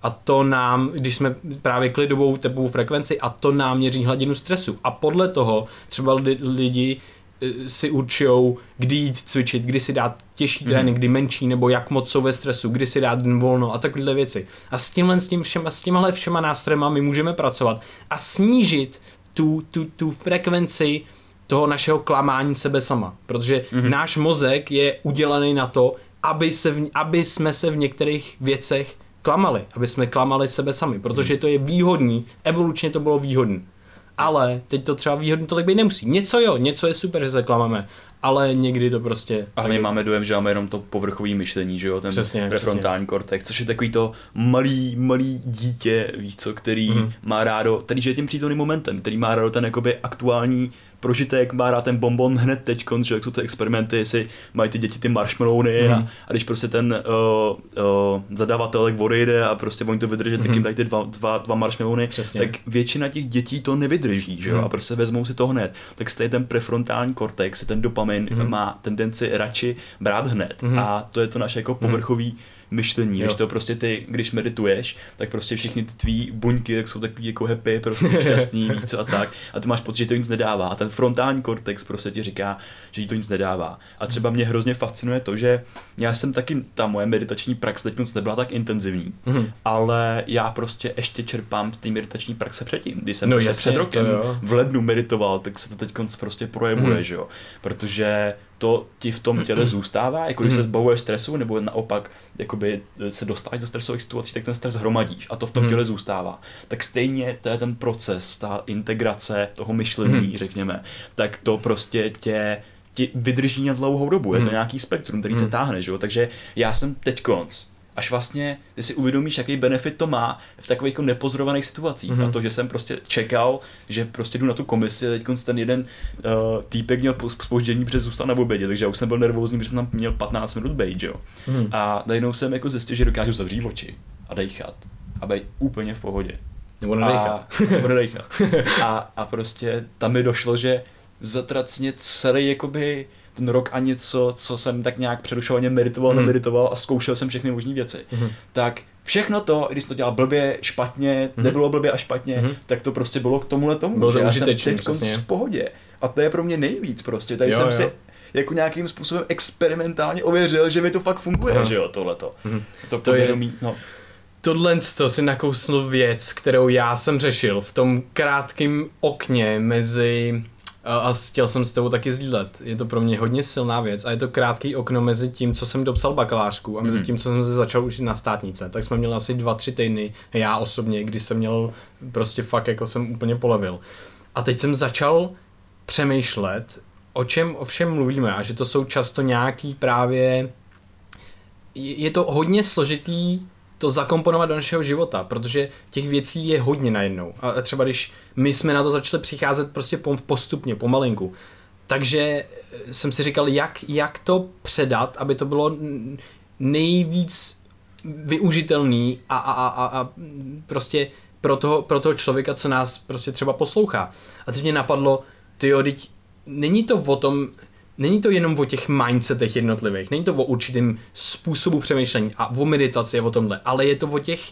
A to nám, když jsme právě klidovou tepovou frekvenci, a to nám měří hladinu stresu. A podle toho třeba lidi si určují, kdy jít cvičit, kdy si dát těžší mm. trénink, kdy menší, nebo jak moc jsou ve stresu, kdy si dát den volno a takovéhle věci. A s tímhle, s tím všema, s tímhle všema nástrojema my můžeme pracovat a snížit tu, tu, tu frekvenci toho našeho klamání sebe sama. Protože mm-hmm. náš mozek je udělaný na to, aby, se v, aby jsme se v některých věcech klamali, aby jsme klamali sebe sami, protože mhm. to je výhodný, evolučně to bylo výhodné ale teď to třeba výhodný tolik být nemusí. Něco jo, něco je super, že se klameme, ale někdy to prostě... A my máme dojem, že máme jenom to povrchový myšlení, že jo, ten přesně, prefrontální přesně. kortex, což je takový to malý, malý dítě, víš co, který mm. má rádo, který je tím přítomným momentem, který má rádo ten jakoby aktuální prožitek, má rád ten bonbon hned teď, že jak jsou ty experimenty, jestli mají ty děti ty marshmallowny mm. a, mhm. a, když prostě ten uh, uh, zadavatel odejde a prostě oni to vydrží, mm. tak jim mhm. dají ty dva, dva, dva marshmallowny, Přesně. tak většina těch dětí to nevydrží, že jo, mm. a prostě vezmou si to hned. Tak stejně ten prefrontální kortex, ten dopamin mm. má tendenci radši brát hned mm. a to je to naše jako povrchový mm myšlení, jo. když to prostě ty, když medituješ, tak prostě všichni ty tvý buňky tak jsou takový jako happy, prostě šťastný, víš co a tak. A ty máš pocit, že to nic nedává. A ten frontální kortex prostě ti říká, že ti to nic nedává. A třeba mě hrozně fascinuje to, že já jsem taky, ta moje meditační praxe teď nebyla tak intenzivní, mm-hmm. ale já prostě ještě čerpám ty meditační praxe předtím. Když jsem no, prostě jasně, před rokem v lednu meditoval, tak se to teď prostě projevuje, mm-hmm. že jo. Protože to ti v tom těle zůstává, jako když se mhm. zbavuješ stresu, nebo naopak jakoby se dostáváš do stresových situací, tak ten stres hromadíš a to v tom mhm. těle zůstává. Tak stejně to je ten proces, ta integrace toho myšlení, hmm. řekněme, tak to prostě tě ti vydrží na dlouhou dobu. Je to nějaký spektrum, který se táhne, že jo? Takže já jsem teď konc až vlastně ty si uvědomíš, jaký benefit to má v takových jako nepozorovaných situacích. Mm-hmm. A to, že jsem prostě čekal, že prostě jdu na tu komisi, teď ten jeden uh, týpek měl spoždění, protože zůstal na obědě, takže já už jsem byl nervózní, protože jsem tam měl 15 minut bejt, jo. Mm-hmm. A najednou jsem jako zjistil, že dokážu zavřít oči a dejchat a být úplně v pohodě. Nebo nedejchat. A, nebo nedejchat. A, a prostě tam mi došlo, že zatracně celý jakoby ten rok a něco, co jsem tak nějak přerušovaně meditoval, mm. nemeditoval a zkoušel jsem všechny možné věci, mm. tak všechno to, když to dělal blbě, špatně, mm. nebylo blbě a špatně, mm. tak to prostě bylo k tomuhle tomu, bylo že já jsem teď v pohodě. A to je pro mě nejvíc prostě, tady jo, jsem jo. si jako nějakým způsobem experimentálně ověřil, že mi to fakt funguje, Aha. že jo, tohleto. Mm. To, to je, no. Tohle to si nakousnul věc, kterou já jsem řešil v tom krátkém okně mezi a chtěl jsem s tebou taky sdílet. Je to pro mě hodně silná věc a je to krátký okno mezi tím, co jsem dopsal bakalářku a mezi mhm. tím, co jsem se začal učit na státnice. Tak jsme měli asi dva, tři týdny, já osobně, kdy jsem měl prostě fakt jako jsem úplně polevil. A teď jsem začal přemýšlet, o čem ovšem mluvíme a že to jsou často nějaký právě je to hodně složitý to zakomponovat do našeho života, protože těch věcí je hodně najednou. A třeba když my jsme na to začali přicházet prostě postupně, pomalinku, takže eh, jsem si říkal, jak, jak to předat, aby to bylo nejvíc využitelný a, a, a, a prostě pro toho, pro toho člověka, co nás prostě třeba poslouchá. A teď mě napadlo, ty jo, teď není to o tom, není to jenom o těch mindsetech jednotlivých, není to o určitém způsobu přemýšlení a o meditaci a o tomhle, ale je to o těch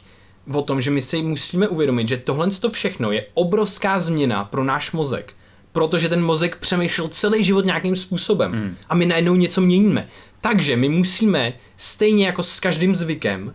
o tom, že my si musíme uvědomit, že tohle to všechno je obrovská změna pro náš mozek. Protože ten mozek přemýšlel celý život nějakým způsobem mm. a my najednou něco měníme. Takže my musíme stejně jako s každým zvykem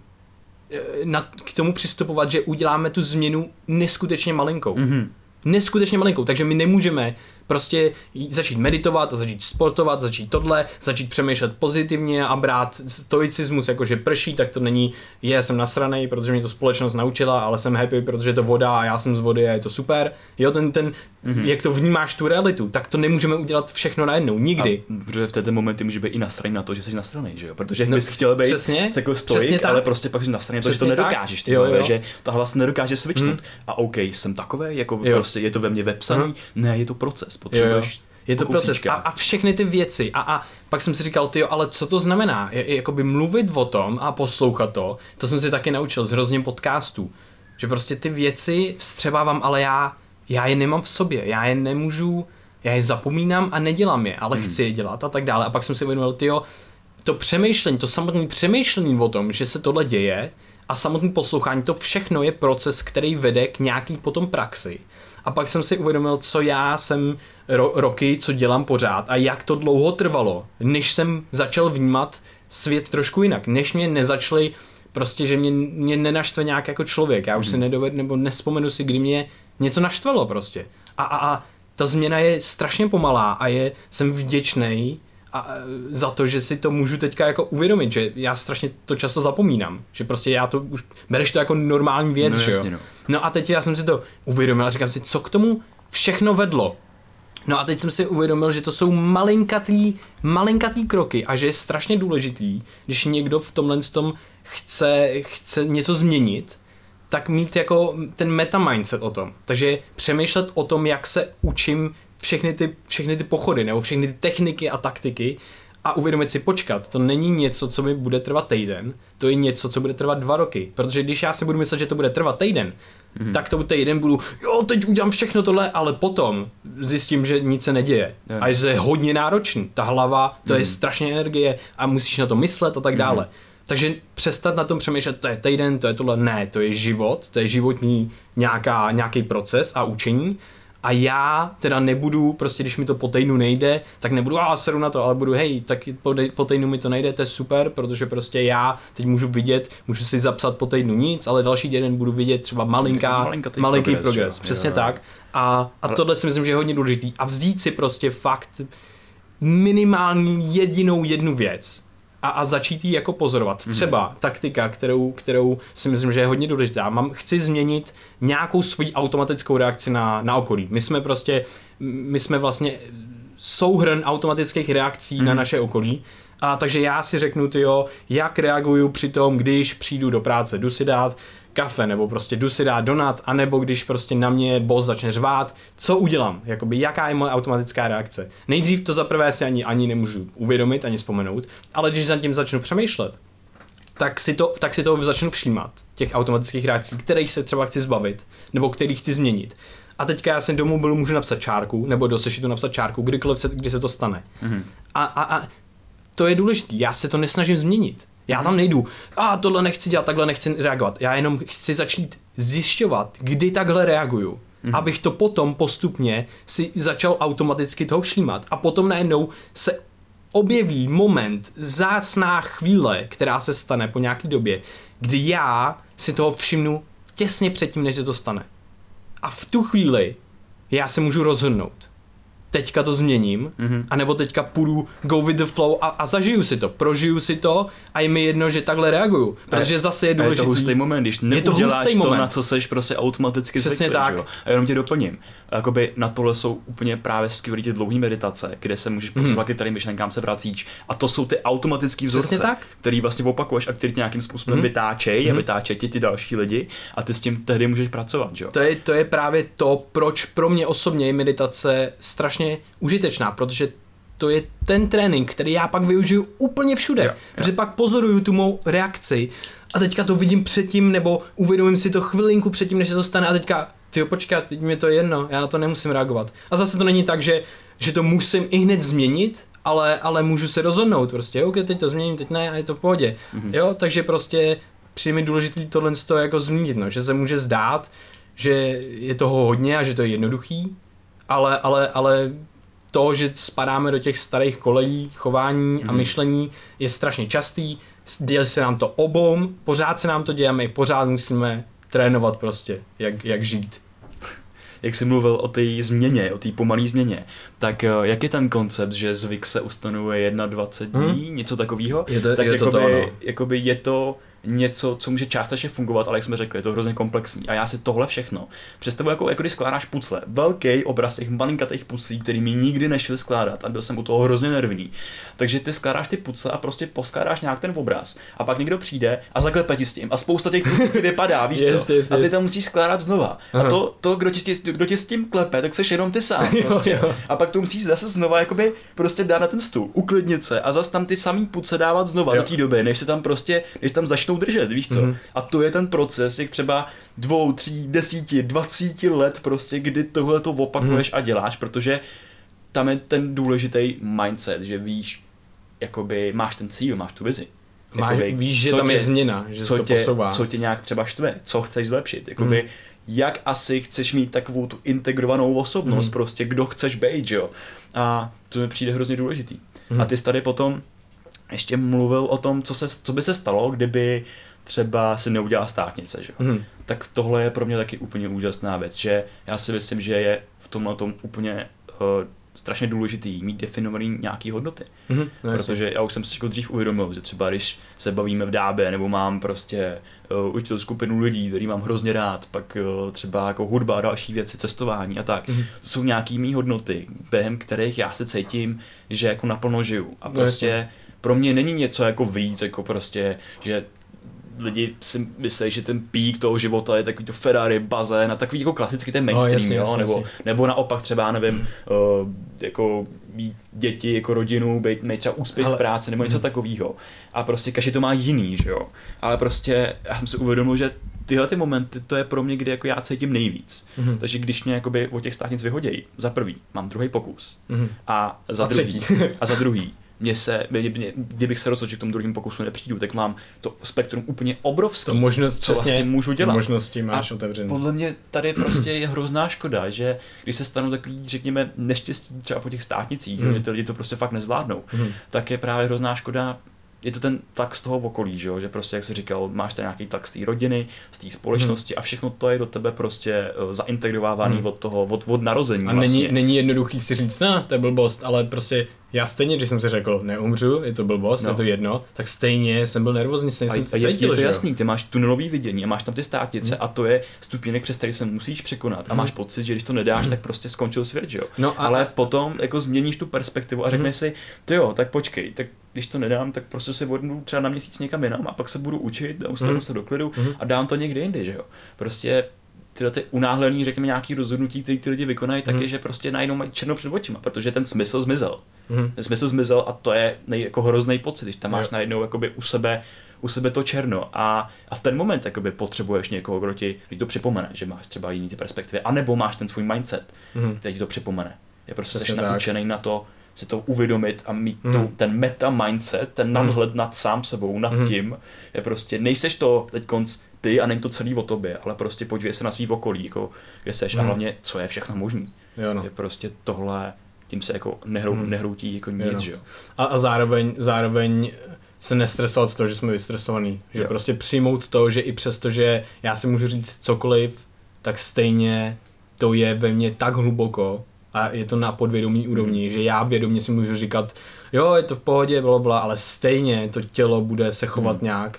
eh, na, k tomu přistupovat, že uděláme tu změnu neskutečně malinkou. Mm-hmm. Neskutečně malinkou, takže my nemůžeme Prostě začít meditovat a začít sportovat, začít tohle, začít přemýšlet pozitivně a brát stoicismus, jako že prší, tak to není, je, jsem nasranej, protože mě to společnost naučila, ale jsem happy, protože je to voda a já jsem z vody a je to super. Jo, ten, ten mm-hmm. jak to vnímáš tu realitu, tak to nemůžeme udělat všechno najednou, nikdy. A, protože v této momenty může být i nastraný na to, že jsi nasraný, že jo? Protože no, bys chtěl být přesně, jako stoik, ale prostě pak jsi nasraný, protože to nedokážeš, ty jo, jo. že ta hlas nedokáže switchnout. Mm. A OK, jsem takový, jako jo. prostě je to ve mně vepsaný, mm. ne, je to proces potřebuješ jo, jo. Je to proces a, a všechny ty věci a, a pak jsem si říkal, ty ale co to znamená? Je, je, jakoby mluvit o tom a poslouchat to, to jsem si taky naučil z hrozně podcastů, že prostě ty věci vstřebávám, ale já, já je nemám v sobě, já je nemůžu, já je zapomínám a nedělám je, ale hmm. chci je dělat a tak dále. A pak jsem si uvědomil, ty to přemýšlení, to samotné přemýšlení o tom, že se tohle děje a samotné poslouchání, to všechno je proces, který vede k nějaký potom praxi. A pak jsem si uvědomil, co já jsem ro- roky, co dělám pořád a jak to dlouho trvalo, než jsem začal vnímat svět trošku jinak, než mě nezačali prostě, že mě, mě nenaštve nějak jako člověk. Já už hmm. si nedoved, nebo nespomenu si, kdy mě něco naštvalo prostě. A, a, a ta změna je strašně pomalá a je, jsem vděčný a, za to, že si to můžu teďka jako uvědomit, že já strašně to často zapomínám, že prostě já to už, bereš to jako normální věc, no, že jo? No. No a teď já jsem si to uvědomil a říkám si, co k tomu všechno vedlo, No a teď jsem si uvědomil, že to jsou malinkatý, malinkatý kroky a že je strašně důležitý, když někdo v tomhle tom chce, chce něco změnit, tak mít jako ten meta mindset o tom. Takže přemýšlet o tom, jak se učím všechny ty, všechny ty pochody nebo všechny ty techniky a taktiky a uvědomit si, počkat, to není něco, co mi bude trvat týden, to je něco, co bude trvat dva roky. Protože když já si budu myslet, že to bude trvat týden, mm-hmm. tak to týden budu, jo, teď udělám všechno tohle, ale potom zjistím, že nic se neděje. Yeah. A že to je hodně náročný. Ta hlava, to mm-hmm. je mhm. strašně energie a musíš na to myslet a tak mm-hmm. dále. Takže přestat na tom přemýšlet, to je týden, to je tohle, ne, to je život, to je životní nějaká, nějaký proces a učení a já teda nebudu, prostě když mi to po týdnu nejde, tak nebudu, a seru na to, ale budu, hej, tak po, po týdnu mi to nejde, to je super, protože prostě já teď můžu vidět, můžu si zapsat po týdnu nic, ale další den budu vidět třeba malinká, malinký progres, progres přesně jo. tak. A, a ale... tohle si myslím, že je hodně důležitý. A vzít si prostě fakt minimální jedinou jednu věc, a, a začít ji jako pozorovat. Mm. Třeba taktika, kterou, kterou si myslím, že je hodně důležitá. Mám, chci změnit nějakou svoji automatickou reakci na, na okolí. My jsme prostě, my jsme vlastně souhrn automatických reakcí mm. na mhm. naše okolí. A takže já si řeknu, tyjo, jak reaguju při tom, když přijdu do práce, jdu si dát kafe, nebo prostě jdu si dát donat, anebo když prostě na mě boss začne řvát, co udělám, jakoby jaká je moje automatická reakce. Nejdřív to za prvé si ani, ani nemůžu uvědomit, ani vzpomenout, ale když za tím začnu přemýšlet, tak si, to, tak si to začnu všímat, těch automatických reakcí, kterých se třeba chci zbavit, nebo kterých chci změnit. A teďka já jsem do mobilu můžu napsat čárku, nebo do sešitu napsat čárku, kdykoliv se, kdy se to stane. Mm-hmm. A, a, a to je důležité, já se to nesnažím změnit. Já tam nejdu, a tohle nechci dělat, takhle nechci reagovat. Já jenom chci začít zjišťovat, kdy takhle reaguju. Mm-hmm. Abych to potom postupně si začal automaticky toho všímat. A potom najednou se objeví moment, zácná chvíle, která se stane po nějaké době, kdy já si toho všimnu těsně předtím, než se to stane. A v tu chvíli já se můžu rozhodnout teďka to změním, mm-hmm. anebo teďka půjdu go with the flow a, a zažiju si to, prožiju si to a je mi jedno, že takhle reaguju, protože a zase je důležitý. je to hustý moment, když neuděláš to, to moment. na co seš prostě automaticky Přesně zvyklý, tak. Jo? A jenom tě doplním. Jakoby na tohle jsou úplně právě skvělé ty dlouhé meditace, kde se můžeš mhm. posouvat kterým myšlenkám se vracíš. A to jsou ty automatické vzorce, tak. který vlastně opakuješ a který tě nějakým způsobem mm. vytáčej mm. a vytáčej ti ty další lidi a ty s tím tehdy můžeš pracovat. Jo? To, je, to je právě to, proč pro mě osobně je meditace strašně užitečná, protože to je ten trénink, který já pak využiju úplně všude. Jo, jo. Protože pak pozoruju tu mou reakci a teďka to vidím předtím, nebo uvědomím si to chvilinku předtím, než se to stane a teďka, ty počkat, teď mi to je jedno, já na to nemusím reagovat. A zase to není tak, že, že to musím i hned změnit, ale, ale můžu se rozhodnout prostě, ok, teď to změním, teď ne a je to v pohodě. Mm-hmm. Jo, takže prostě přijde mi důležitý tohle z toho jako zmínit, no, že se může zdát, že je toho hodně a že to je jednoduchý, ale, ale, ale to, že spadáme do těch starých kolejí chování mm. a mhm. myšlení je strašně častý, děje se nám to obou, pořád se nám to děje, my pořád musíme trénovat prostě, jak, jak žít. Jak jsi mluvil o té změně, o té pomalé změně, tak eh, jak je ten koncept, že zvyk se ustanovuje 21 dní, hmm. něco takového? Je to, tak je jakoby, to, to ano. jakoby je to něco, co může částečně fungovat, ale jak jsme řekli, je to hrozně komplexní. A já si tohle všechno představuji jako, jako když skládáš pucle. Velký obraz těch malinkatých puclí, který mi nikdy nešli skládat a byl jsem u toho hrozně nervní. Takže ty skládáš ty pucle a prostě poskládáš nějak ten obraz. A pak někdo přijde a zaklepe ti s tím. A spousta těch puclí ti vypadá, víš yes, co? Yes, a ty tam musíš skládat znova. Aha. A to, to kdo, ti, kdo ti s tím klepe, tak seš jenom ty sám. Prostě. jo, jo. A pak to musíš zase znova jakoby prostě dát na ten stůl, uklidnit se a zase tam ty samý puce dávat znova jo. do té doby, než se tam prostě, než tam začnou držet, víš co? Mm-hmm. A to je ten proces těch třeba dvou, tří, desíti, dvacíti let prostě, kdy tohle to opakuješ mm-hmm. a děláš, protože tam je ten důležitý mindset, že víš, jakoby máš ten cíl, máš tu vizi. Máš, jakoby, víš, že tam tě, je změna, že co to tě, posouvá. Co tě nějak třeba štve, co chceš zlepšit, jakoby, mm. jak asi chceš mít takovou tu integrovanou osobnost, mm. prostě kdo chceš být, jo. A to mi přijde hrozně důležitý. Mm. A ty jsi tady potom ještě mluvil o tom, co, se, co by se stalo, kdyby třeba si neudělá státnice, že? Mm. tak tohle je pro mě taky úplně úžasná věc, že já si myslím, že je v tomhle tom úplně uh, strašně důležitý mít definovaný nějaký hodnoty. Mm-hmm, protože já už jsem si jako dřív uvědomil, že třeba když se bavíme v dábe, nebo mám prostě uh, určitou skupinu lidí, který mám hrozně rád, pak uh, třeba jako hudba a další věci, cestování a tak. Mm-hmm. To jsou nějaký mý hodnoty, během kterých já se cítím, že jako naplno žiju. A no, prostě no, pro mě není něco jako víc, jako prostě, že lidi si myslí, že ten pík toho života je takový to Ferrari, bazén a takový jako klasický ten mainstream, no, jasně, jo? Jasně, nebo, jasně. nebo naopak třeba, nevím, uh, jako mít děti, jako rodinu, být, mít třeba úspěch Ale... v práci nebo něco hmm. takového. A prostě každý to má jiný, že jo. Ale prostě já jsem si uvědomil, že tyhle ty momenty, to je pro mě, kdy jako já cítím nejvíc. Mm-hmm. Takže když mě jakoby o těch státnic vyhodějí, za prvý, mám druhý pokus. Mm-hmm. A za a druhý, a za druhý, mě se, mě, mě, kdybych se rozhodl, že k tomu druhému pokusu nepřijdu, tak mám to spektrum úplně obrovské. To možnost, co vlastně můžu dělat. Možnosti máš otevřené. Podle mě tady prostě je hrozná škoda, že když se stanou takový, řekněme, neštěstí třeba po těch státnicích, mm. že ty lidi to prostě fakt nezvládnou, mm. tak je právě hrozná škoda je to ten tlak z toho okolí, že, jo? že prostě, jak jsi říkal, máš tady nějaký tlak z té rodiny, z té společnosti hmm. a všechno to je do tebe prostě uh, zaintegrovaný hmm. od toho, od, od narození. A vlastně. není, není jednoduchý si říct, no, to je blbost, ale prostě já stejně, když jsem si řekl, neumřu, je to blbost, no. je to jedno, tak stejně jsem byl nervózní, stejně a, jsem a cítil, je, je to jasný, ty máš tunelový vidění a máš tam ty státice hmm. a to je stupínek, přes který se musíš překonat a hmm. máš pocit, že když to nedáš, hmm. tak prostě skončil svět, že jo. No a, Ale potom jako změníš tu perspektivu a řekneš hmm. si, ty jo, tak počkej, tak když to nedám, tak prostě se vodnu třeba na měsíc někam jinam a pak se budu učit, dostanu hmm. se do klidu hmm. a dám to někde jinde, že jo. Prostě tyhle ty unáhlený, řekněme, nějaký rozhodnutí, které ty lidi vykonají, tak je, hmm. že prostě najednou mají černo před očima, protože ten smysl zmizel. Hmm. Ten smysl zmizel a to je nej, jako hrozný pocit, když tam máš jo. najednou jakoby u sebe u sebe to černo a, a v ten moment jakoby potřebuješ někoho, kdo ti kdo to připomene, že máš třeba jiný ty perspektivy, anebo máš ten svůj mindset, hmm. který ti to připomene. Je prostě jsi naučený na to si to uvědomit a mít hmm. to, ten meta mindset, ten nadhled nad sám sebou, nad hmm. tím, je prostě, nejseš to teď konc ty a není to celý o tobě, ale prostě podívej se na svý okolí, jako, kde seš hmm. a hlavně, co je všechno možný. Jo, no. Je prostě tohle, tím se jako nehrou, hmm. nehroutí jako nic, jo, no. že jo. A, a zároveň, zároveň se nestresovat z toho, že jsme vystresovaní. Že jo. prostě přijmout to, že i přesto, že já si můžu říct cokoliv, tak stejně to je ve mně tak hluboko a je to na podvědomí úrovni, hmm. že já vědomě si můžu říkat, jo, je to v pohodě, bla, bla, ale stejně to tělo bude se chovat hmm. nějak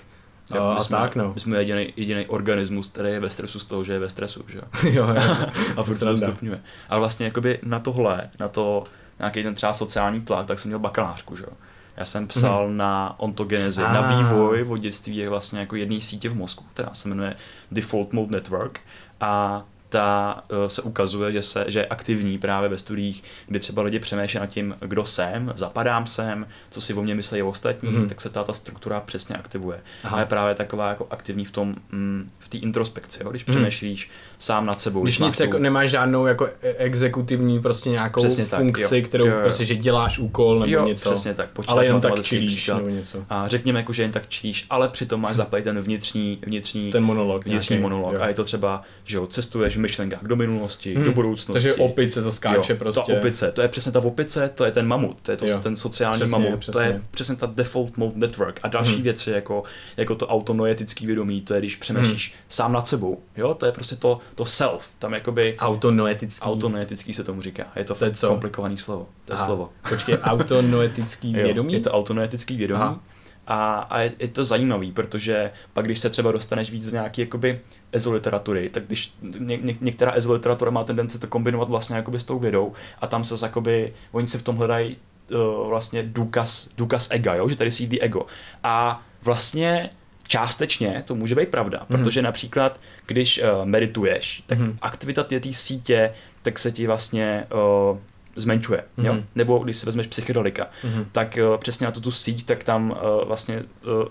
Jo, a, jsme, tak, no. My jsme jediný, jediný organismus, který je ve stresu z toho, že je ve stresu, že jo. jo, jo. a furt se to stupňuje. Ale vlastně jakoby na tohle, na to nějaký ten třeba sociální tlak, tak jsem měl bakalářku, že jo. Já jsem psal mm-hmm. na ontogenezi, ah. na vývoj vodnictví je vlastně jako jedné sítě v mozku, která se jmenuje Default Mode Network a ta uh, se ukazuje, že, se, že je aktivní právě ve studiích, kdy třeba lidi přemýšlí nad tím, kdo jsem, zapadám sem, co si o mě myslí ostatní, mm. tak se ta, ta struktura přesně aktivuje. Aha. A je právě taková jako aktivní v tom, mm, v té introspekci, jo? když mm. přemýšlíš sám nad sebou. Když, když nic tu... jako, nemáš žádnou jako e- exekutivní prostě nějakou přesně funkci, tak, kterou jo, jo. prostě, že děláš úkol nebo jo, něco. přesně tak, ale jen tak číš nebo něco. A řekněme jako, že jen tak číš, ale přitom máš zaplý ten vnitřní, vnitřní, ten monolog, vnitřní nějaký, monolog. Jo. A je to třeba, že jo, cestuješ v myšlenkách do minulosti, hmm. do budoucnosti. Takže opice to skáče jo, prostě. Ta opice, to je přesně ta opice, to je ten mamut, to je to, ten sociální přesně, mamut, přesně. to je přesně ta default mode network. A další hmm. věci jako, jako to autonoetický vědomí, to je když přemýšlíš hmm. sám nad sebou, jo, to je prostě to, to self, tam jakoby... Autonoetický. Autonoetický se tomu říká, je to, to je co? komplikovaný slovo, to je Aha. slovo. Počkej, autonoetický vědomí? Jo, je to autonoetický vědomí. Aha. A, a je, je to zajímavý, protože pak, když se třeba dostaneš víc do nějaké jakoby ezoliteratury, tak když ně, ně, některá ezoliteratura má tendenci to kombinovat vlastně jakoby s tou vědou a tam se jakoby, oni si v tom hledají uh, vlastně důkaz, důkaz ega, jo? že tady sídlí ego. A vlastně částečně to může být pravda, mm. protože například, když uh, medituješ, tak mm. aktivita té sítě, tak se ti vlastně uh, zmenšuje. Mm-hmm. Jo? Nebo když si vezmeš psychedelika, mm-hmm. tak uh, přesně na tu, tu síť, tak tam uh, vlastně uh,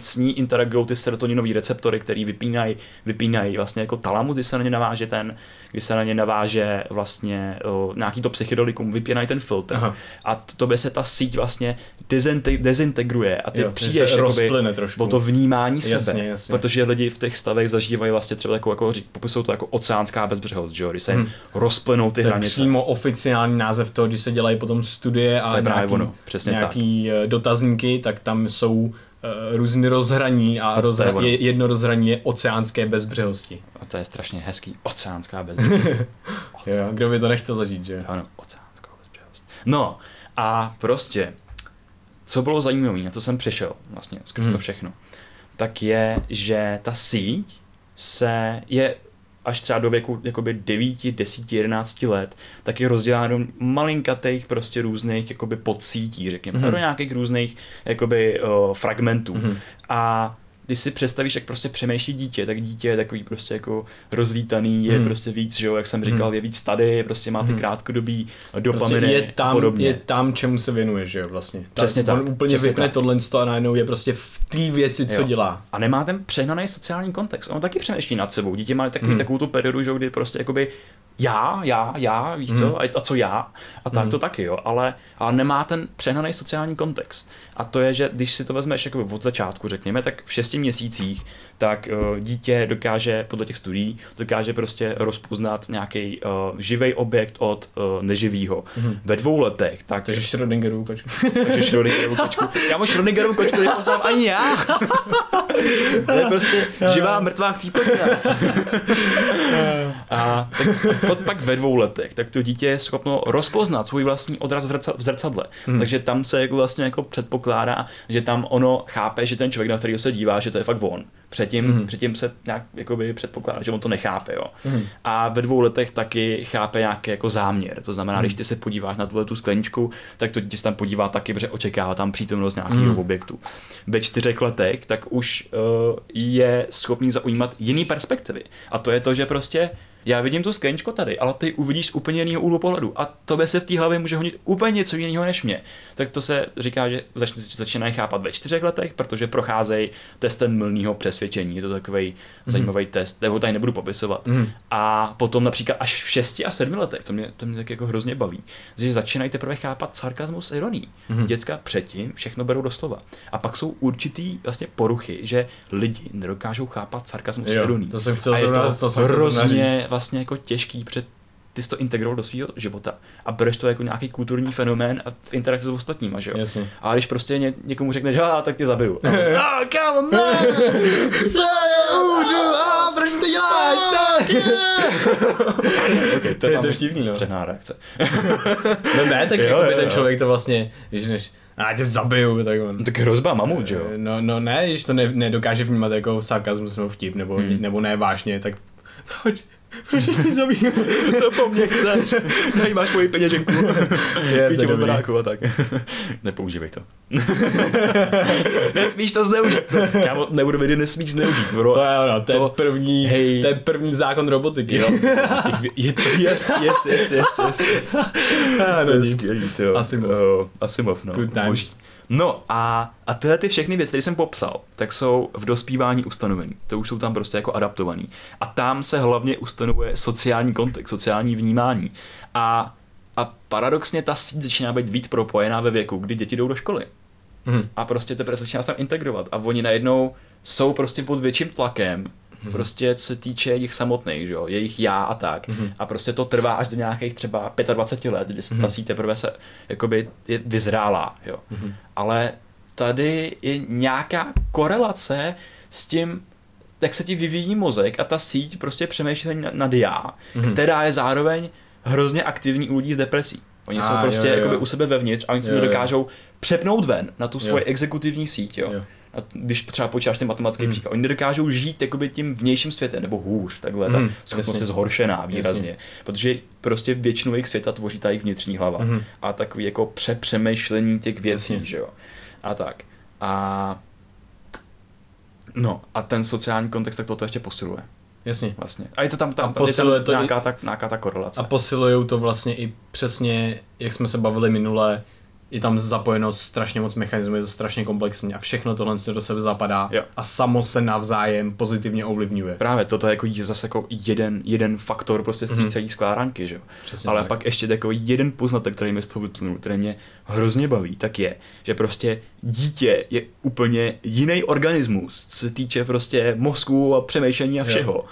s ní interagují ty serotoninové receptory, které vypínají, vypínají vlastně jako talamu, kdy se na ně naváže ten, kdy se na ně naváže vlastně o, nějaký to psychedelikum, vypínají ten filtr Aha. a to by se ta síť vlastně dezintegruje a ty jo, přijdeš jakoby, o to vnímání jasně, sebe, jasně. protože lidi v těch stavech zažívají vlastně třeba takovou, jako, popisují to jako oceánská bezbřehost, že jo, když se hmm. rozplynou ty to hranice. přímo oficiální název toho, když se dělají potom studie a to nějaký, ono, přesně nějaký tak. Eh, dotazníky, tak tam jsou různý rozhraní a rozhra- je, jedno rozhraní je oceánské bezbřehosti. A to je strašně hezký. Oceánská bezbřehost. jo, kdo by to nechtěl zažít, že? Ano, oceánská No a prostě, co bylo zajímavé, na to jsem přišel vlastně skrz hmm. to všechno, tak je, že ta síť se je až třeba do věku jakoby 9, 10, 11 let, tak je rozdělána do malinkatých prostě různých jakoby podsítí, řekněme, mm-hmm. do nějakých různých jakoby uh, fragmentů. Mm-hmm. A když si představíš, jak prostě přemýšlí dítě, tak dítě je takový prostě jako rozlítaný, je hmm. prostě víc, že jo, jak jsem říkal, hmm. je víc tady, prostě má ty hmm. krátkodobý dopaminy prostě je tam, a podobně. Je tam, čemu se věnuje, že jo, vlastně. Přesně tak. On úplně vypne tohle a najednou je prostě v té věci, co jo. dělá. A nemá ten přehnaný sociální kontext. On taky přemýšlí nad sebou. Dítě má takový, hmm. takovou tu periodu, že kdy prostě jakoby já, já, já, víš co, hmm. a, a co já, a tak hmm. to taky, jo, ale, ale nemá ten přehnaný sociální kontext. A to je, že když si to vezmeš jakoby od začátku, řekněme, tak v šesti měsících, tak uh, dítě dokáže, podle těch studií, dokáže prostě rozpoznat nějaký uh, eh, živý objekt od uh, neživýho. Hmm. Ve dvou letech, tak... Takže Schrödingerovu kočku. Takže Schrödingerovu kočku. Já mu Schrödingerovu kočku nepoznám ani já. to je prostě živá, mrtvá chřípodina. a tak, pak, pak ve dvou letech, tak to dítě je schopno rozpoznat svůj vlastní odraz v zrcadle. Hmm. Takže tam se jako vlastně jako předpokládá, že tam ono chápe, že ten člověk, na kterého se dívá, že to je fakt on. Předtím, mm. předtím se nějak jakoby předpokládá, že on to nechápe. Jo. Mm. A ve dvou letech taky chápe nějaký jako záměr. To znamená, mm. když ty se podíváš na tuhle tu skleničku, tak to dítě se tam podívá taky, protože očekává tam přítomnost nějakého mm. objektu. Ve čtyřech letech tak už uh, je schopný zaujímat jiný perspektivy. A to je to, že prostě já vidím tu skleničku tady, ale ty uvidíš z úplně jiného úhlu pohledu a to se v té hlavě může honit úplně něco jiného než mě. Tak to se říká, že zač- začínají chápat ve čtyřech letech, protože procházejí testem mylného přesvědčení. Je to takový mm. zajímavý test, nebo tady nebudu popisovat. Mm. A potom například až v šesti a sedmi letech, to mě, to mě tak jako hrozně baví, že začínají teprve chápat sarkazmus a ironii. Mm. Děcka předtím všechno berou doslova. A pak jsou určitý vlastně poruchy, že lidi nedokážou chápat sarkazmus a ironii. To jsem chtěl a je to, to jsem hrozně vlastně jako těžký před ty jsi to integroval do svého života a bereš to jako nějaký kulturní fenomén a v interakci s ostatníma, že jo? Jasně. A když prostě ně, někomu řekneš, a tak tě zabiju. A oh, kámo, ne! Co je můžu? A proč to děláš? Tak okay, to je to štivný, no. Přehná reakce. no ne, tak jako by ten člověk to vlastně, když než, a tě zabiju, tak on. Tak hrozba mamut, že jo? No, no ne, když to ne, nedokáže vnímat jako sarkazmus nebo vtip, nebo, hmm. nebo ne vážně, tak proč? Proč chci zabít? Co po mně chceš? Tady máš moji peněženku. Je, Víče od tak. Nepoužívej to. nesmíš to zneužít. Kámo, nebudu vědět, nesmíš zneužít. Bro. To je ono, to, to je první, hej. to je první zákon robotiky. Jo. je to, yes, yes, yes, yes, yes, yes. Ah, no, skvělý, to. Asimov. Uh, Asimov, no. Good times. No a, a tyhle ty všechny věci, které jsem popsal, tak jsou v dospívání ustanovený. To už jsou tam prostě jako adaptovaný. A tam se hlavně ustanovuje sociální kontext, sociální vnímání. A, a paradoxně ta síť začíná být víc propojená ve věku, kdy děti jdou do školy. Hmm. A prostě teprve začíná se tam integrovat. A oni najednou jsou prostě pod větším tlakem Mm-hmm. Prostě co se týče jich samotných, že jo, jejich já a tak. Mm-hmm. A prostě to trvá až do nějakých třeba 25 let, kdy mm-hmm. ta síť teprve se jakoby je vyzrálá, jo. Mm-hmm. Ale tady je nějaká korelace s tím, jak se ti vyvíjí mozek a ta síť prostě přemýšlí nad já, mm-hmm. která je zároveň hrozně aktivní u lidí s depresí. Oni a, jsou prostě jo, jo. Jakoby u sebe vevnitř a oni se nedokážou přepnout ven na tu svoji jo. exekutivní síť. Jo. Jo a když třeba počítáš ten matematický hmm. příklad, oni nedokážou žít jakoby tím vnějším světem, nebo hůř, takhle, hmm. ta schopnost je zhoršená výrazně, jasně. protože prostě většinu jejich světa tvoří ta jejich vnitřní hlava hmm. a takový jako přepřemýšlení těch věcí, jasně. že jo, a tak. A no, a ten sociální kontext tak toto ještě posiluje. Jasně. Vlastně. A je to tam, tam, a posiluje je tam to nějaká, i, ta, nějaká ta korelace. A posilují to vlastně i přesně, jak jsme se bavili minule, je tam zapojeno strašně moc mechanismů, je to strašně komplexní a všechno tohle do sebe zapadá jo. a samo se navzájem pozitivně ovlivňuje. Právě toto je jako zase jako jeden, jeden faktor prostě z mm-hmm. celé skládanky, že jo. Ale tak. pak ještě takový jeden poznatek, který mi z toho vyplnul, který mě hrozně baví, tak je, že prostě dítě je úplně jiný organismus, co se týče prostě mozku a přemýšlení a všeho. Jo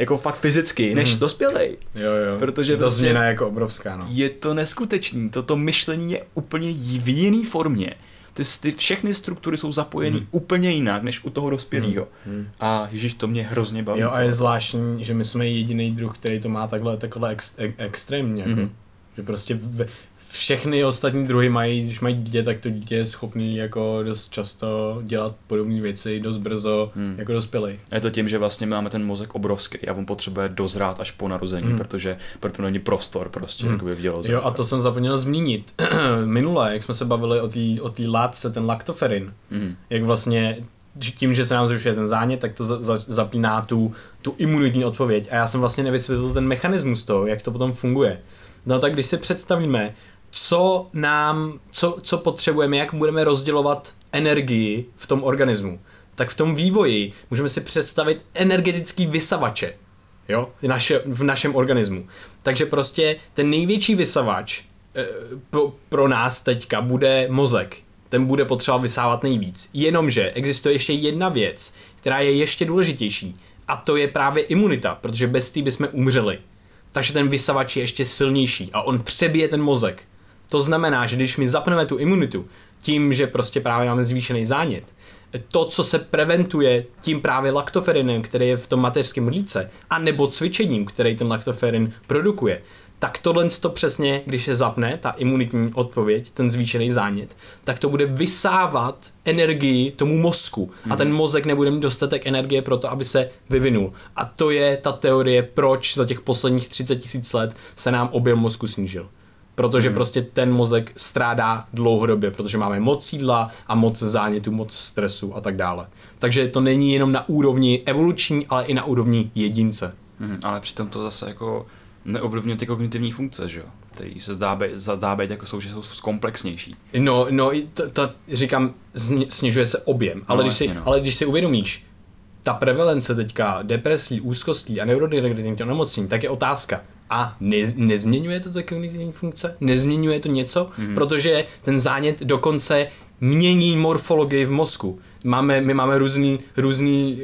jako fakt fyzicky, než mm. dospělej. Jo, jo. Protože je to prostě změna jako obrovská, no. Je to neskutečný, toto myšlení je úplně v jiný formě. Ty, ty všechny struktury jsou zapojeny mm. úplně jinak, než u toho dospělého. Mm. A ježíš, to mě hrozně baví. Jo, a je zvláštní, že my jsme jediný druh, který to má takhle, takhle ex, ex, extrémně, jako. Mm. Že prostě v, všechny ostatní druhy mají, když mají dítě, tak to dítě je schopný jako dost často dělat podobné věci dost brzo hmm. jako dospělý. Je to tím, že vlastně máme ten mozek obrovský a on potřebuje dozrát až po narození, hmm. protože proto není prostor prostě hmm. jakoby v děloze. Jo a to jsem zapomněl zmínit. Minule, jak jsme se bavili o té o tý látce, ten laktoferin, hmm. jak vlastně tím, že se nám zrušuje ten zánět, tak to za, za, zapíná tu, tu imunitní odpověď. A já jsem vlastně nevysvětlil ten mechanismus toho, jak to potom funguje. No tak když si představíme, co nám, co, co potřebujeme, jak budeme rozdělovat energii v tom organismu, tak v tom vývoji můžeme si představit energetický vysavače jo, naše, v našem organismu. Takže prostě ten největší vysavač e, pro, pro nás teďka bude mozek. Ten bude potřeba vysávat nejvíc. Jenomže existuje ještě jedna věc, která je ještě důležitější. A to je právě imunita, protože bez té bychom umřeli. Takže ten vysavač je ještě silnější a on přebije ten mozek. To znamená, že když my zapneme tu imunitu tím, že prostě právě máme zvýšený zánět, to, co se preventuje tím právě laktoferinem, který je v tom mateřském mlíce, a nebo cvičením, který ten laktoferin produkuje, tak tohle to přesně, když se zapne, ta imunitní odpověď, ten zvýšený zánět, tak to bude vysávat energii tomu mozku. A ten mozek nebude mít dostatek energie pro to, aby se vyvinul. A to je ta teorie, proč za těch posledních 30 tisíc let se nám objem mozku snížil protože hmm. prostě ten mozek strádá dlouhodobě, protože máme moc jídla a moc zánětu, moc stresu a tak dále. Takže to není jenom na úrovni evoluční, ale i na úrovni jedince. Hmm, ale přitom to zase jako neovlivňuje ty kognitivní funkce, že jo? Který se zdá být, zdá být jako jsou, že jsou komplexnější. No, no, to, to říkám, snižuje se objem, ale, no, když, si, no. ale když si uvědomíš, ta prevalence teďka depresí, úzkostí a neurodivergentních onemocnění, tak je otázka, a ne, nezměňuje to ty kognitivní funkce? Nezměňuje to něco? Mm. Protože ten zánět dokonce mění morfologii v mozku. Máme, my máme různý, různý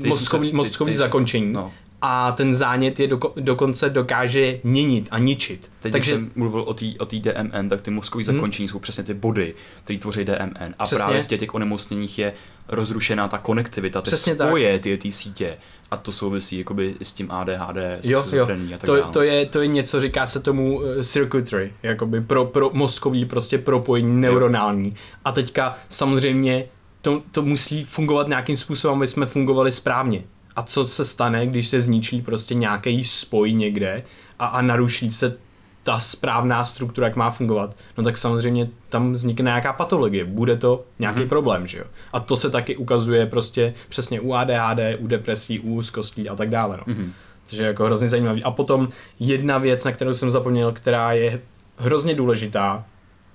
uh, mozkový, mozkový zakončení. No. A ten zánět je doko, dokonce dokáže měnit a ničit. Teď, Takže jsem mluvil o té o tý DMN, tak ty mozkové hmm. zakončení jsou přesně ty body, které tvoří DMN. A přesně. právě v těch, těch onemocněních je rozrušená ta konektivita, ty Přesně spoje, ty, ty sítě. A to souvisí jakoby s tím ADHD, s jo, jo. a tak to, dále. to, je, to je něco, říká se tomu uh, circuitry, jakoby pro, pro mozkový prostě propojení neuronální. Jo. A teďka samozřejmě to, to musí fungovat nějakým způsobem, aby jsme fungovali správně. A co se stane, když se zničí prostě nějaký spoj někde a, a naruší se ta správná struktura, jak má fungovat, no tak samozřejmě tam vznikne nějaká patologie, bude to nějaký hmm. problém, že jo. A to se taky ukazuje prostě přesně u ADHD, u depresí, u úzkostí a tak dále, no. Hmm. Takže jako hrozně zajímavý. A potom jedna věc, na kterou jsem zapomněl, která je hrozně důležitá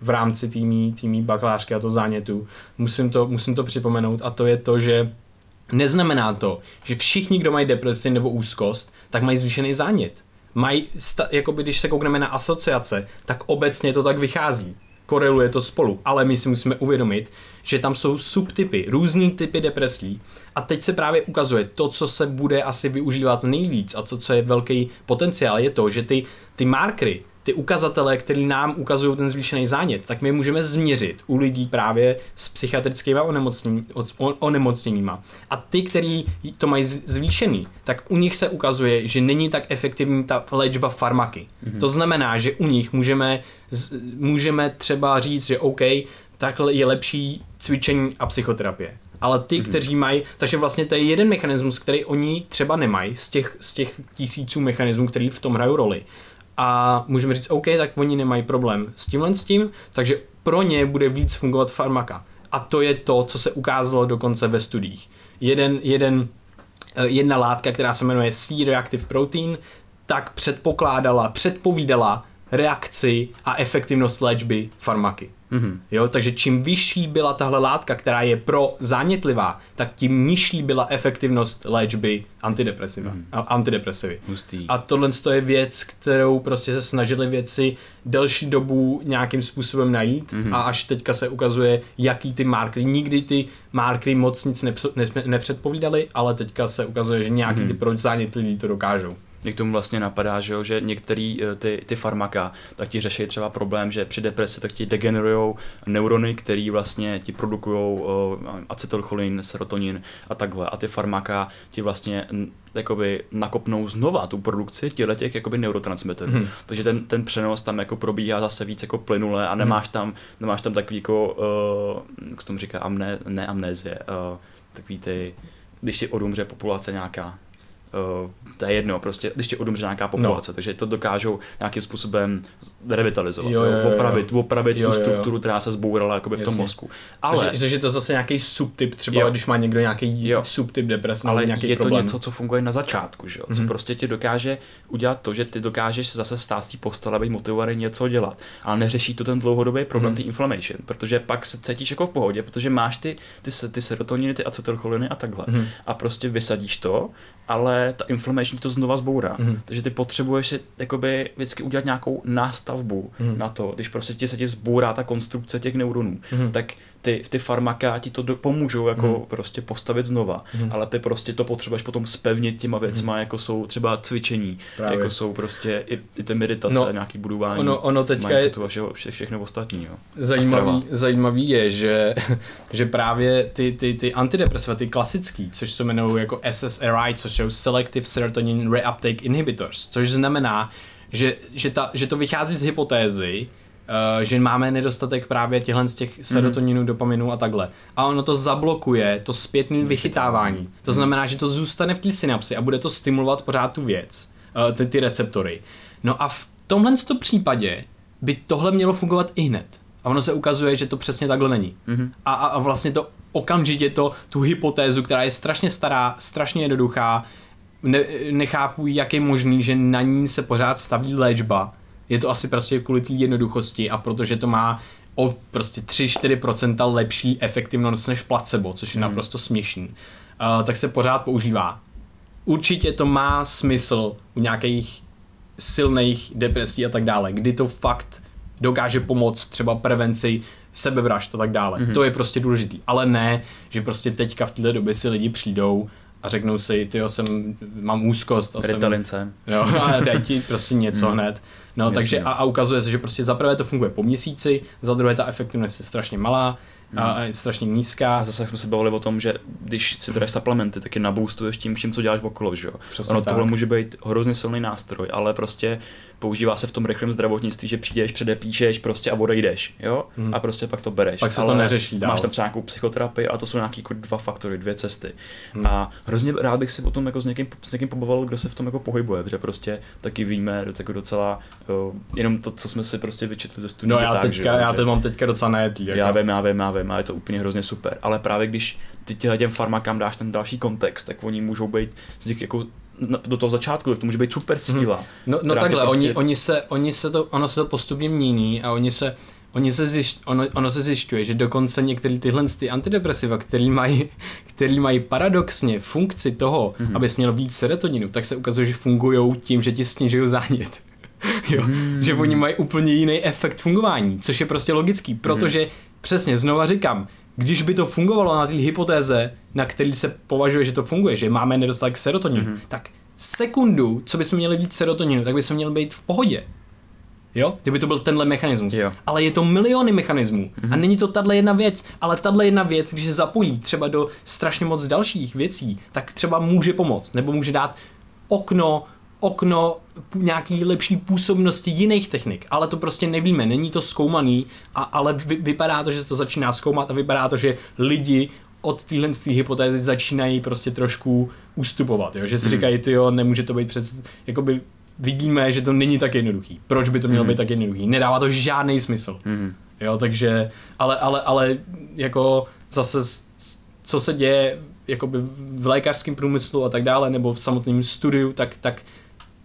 v rámci týmí, týmí bakalářky a to zánětu, musím to, musím to připomenout a to je to, že neznamená to, že všichni, kdo mají depresi nebo úzkost, tak mají zvýšený zánět. Mají, jakoby když se koukneme na asociace, tak obecně to tak vychází. Koreluje to spolu, ale my si musíme uvědomit, že tam jsou subtypy, různý typy depresí. A teď se právě ukazuje to, co se bude asi využívat nejvíc a to, co je velký potenciál, je to, že ty, ty markery, ty ukazatele, které nám ukazují ten zvýšený zánět, tak my můžeme změřit u lidí právě s psychiatrickými onemocnění, onemocněníma. A ty, kteří to mají zvýšený, tak u nich se ukazuje, že není tak efektivní ta léčba farmaky. Mm-hmm. To znamená, že u nich můžeme, můžeme třeba říct, že OK, takhle je lepší cvičení a psychoterapie ale ty, mm-hmm. kteří mají, takže vlastně to je jeden mechanismus, který oni třeba nemají z těch, z těch tisíců mechanismů, který v tom hrajou roli a můžeme říct, OK, tak oni nemají problém s tímhle s tím, takže pro ně bude víc fungovat farmaka. A to je to, co se ukázalo dokonce ve studiích. Jeden, jeden, eh, jedna látka, která se jmenuje C-reactive protein, tak předpokládala, předpovídala reakci a efektivnost léčby farmaky. Mm-hmm. Jo, takže čím vyšší byla tahle látka, která je pro zánětlivá, tak tím nižší byla efektivnost léčby antidepresiva, mm-hmm. antidepresivy. Hustý. A tohle je věc, kterou prostě se snažili věci delší dobu nějakým způsobem najít mm-hmm. a až teďka se ukazuje, jaký ty markery, nikdy ty markery moc nic nepředpovídali, ale teďka se ukazuje, že nějaký mm-hmm. ty proč zánětliví to dokážou. Mě k tomu vlastně napadá, že, jo, že některé eh, ty, ty farmaka tak ti řeší třeba problém, že při depresi tak ti degenerují neurony, které vlastně ti produkují uh, acetylcholin, serotonin a takhle. A ty farmaka ti vlastně jakoby nakopnou znova tu produkci těchto těch jakoby neurotransmiterů. Hmm. Takže ten, ten přenos tam jako probíhá zase víc jako plynule a nemáš mhm. tam, nemáš tam takový jako, uh, jak se tomu říká, amné, ne amnézie, uh, takový ty, když si odumře populace nějaká, uh, to je jedno, prostě, když ti odumře nějaká populace, no. takže to dokážou nějakým způsobem revitalizovat, jo, jo, jo, opravit, opravit jo, tu strukturu, jo. která se zbourala jakoby v tom mozku. Ale, takže, že to zase nějaký subtyp, třeba jo. když má někdo nějaký jo. subtyp deprese ale nějaký je problém. to něco, co funguje na začátku, že jo? co mm-hmm. prostě ti dokáže udělat to, že ty dokážeš zase vstát z té postele, být motivovaný něco dělat, ale neřeší to ten dlouhodobý problém, mm-hmm. ty inflammation, protože pak se cítíš jako v pohodě, protože máš ty, ty, ty serotoniny, ty acetylcholiny a takhle mm-hmm. a prostě vysadíš to ale ta inflammation to znova zbourá. Mm. Takže ty potřebuješ si jakoby vždycky udělat nějakou nástavbu mm. na to, když prostě ti se ti zbourá ta konstrukce těch neuronů, mm. tak ty, ty farmaka ti to do, pomůžou jako hmm. prostě postavit znova, hmm. ale ty prostě to potřebuješ potom spevnit těma věcma, hmm. jako jsou třeba cvičení, Právě. jako jsou prostě i, i ty meditace, no, nějaký budování, ono, ono teďka je a všeho, vše, všechno ostatní. Jo. Zajímavý, zajímavý je, že, že právě ty, ty, ty antidepresiva, ty klasický, což se jmenují jako SSRI, což jsou Selective Serotonin Reuptake Inhibitors, což znamená, že, že, ta, že to vychází z hypotézy, že máme nedostatek právě těchhle z těch serotoninů, mm. dopaminu a takhle. A ono to zablokuje to zpětné vychytávání. To znamená, že to zůstane v té synapsi a bude to stimulovat pořád tu věc, uh, ty, ty receptory. No a v tomhle případě by tohle mělo fungovat i hned. A ono se ukazuje, že to přesně takhle není. Mm-hmm. A, a, a vlastně to okamžitě to, tu hypotézu, která je strašně stará, strašně jednoduchá, ne, nechápu, jak je možný, že na ní se pořád staví léčba, je to asi prostě kvůli té jednoduchosti a protože to má o prostě 3-4% lepší efektivnost než placebo, což je hmm. naprosto směšný, uh, tak se pořád používá. Určitě to má smysl u nějakých silných depresí a tak dále, kdy to fakt dokáže pomoct třeba prevenci sebevražd a tak dále. Mm-hmm. To je prostě důležitý. Ale ne, že prostě teďka v této době si lidi přijdou a řeknou si, ty jsem, mám úzkost. A jsem, jo, a daj ti prostě něco mm. hned. No, Jasně, takže a, a ukazuje se, že prostě za prvé to funguje po měsíci, za druhé ta efektivnost je strašně malá, a hmm. je strašně nízká. A zase jsme se bavili o tom, že když si bereš suplementy, tak je naboostuješ tím vším, co děláš okolo, že jo. Ono tak. tohle může být hrozně silný nástroj, ale prostě používá se v tom rychlém zdravotnictví, že přijdeš, předepíšeš prostě a odejdeš, jo? Hmm. A prostě pak to bereš. Pak se Ale to neřeší dál. Máš tam třeba nějakou psychoterapii a to jsou nějaký jako dva faktory, dvě cesty. Hmm. A hrozně rád bych si potom jako s někým, s někým pobavil, kdo se v tom jako pohybuje, protože prostě taky víme jako docela uh, jenom to, co jsme si prostě vyčetli ze studií. No já tak, teďka, že, já to mám teďka docela najetý. Jako. Já vím, já vím, já vím, a je to úplně hrozně super. Ale právě když ty těm farmakám dáš ten další kontext, tak oni můžou být z těch jako do toho začátku, to může být super síla. Hmm. No, no takhle, prostě... oni, oni, se, oni se to, ono se to postupně mění a oni se, oni se zjišť, ono, ono se zjišťuje, že dokonce některé tyhle ty antidepresiva, který mají, který mají paradoxně funkci toho, mm-hmm. aby měl víc serotoninu, tak se ukazuje, že fungují tím, že ti snižují zánět. jo, mm. že oni mají úplně jiný efekt fungování, což je prostě logický, protože mm. přesně, znova říkám, když by to fungovalo na té hypotéze, na který se považuje, že to funguje, že máme nedostatek serotoninu, mm-hmm. tak sekundu, co bychom měli víc serotoninu, tak bychom měli být v pohodě. Jo? Kdyby to byl tenhle mechanismus. Jo. Ale je to miliony mechanismů. Mm-hmm. A mhm. není to tahle jedna věc. Ale tahle jedna věc, když se zapojí třeba do strašně moc dalších věcí, tak třeba může pomoct. Nebo může dát okno okno nějaký lepší působnosti jiných technik, ale to prostě nevíme, není to zkoumaný, a, ale vy, vypadá to, že se to začíná zkoumat a vypadá to, že lidi od téhle hypotézy začínají prostě trošku ustupovat, jo? že si hmm. říkají, ty jo, nemůže to být přes, jakoby vidíme, že to není tak jednoduchý. Proč by to mělo hmm. být tak jednoduchý? Nedává to žádný smysl. Hmm. Jo, takže, ale, ale, ale jako zase, co se děje jakoby v lékařském průmyslu a tak dále, nebo v samotném studiu, tak, tak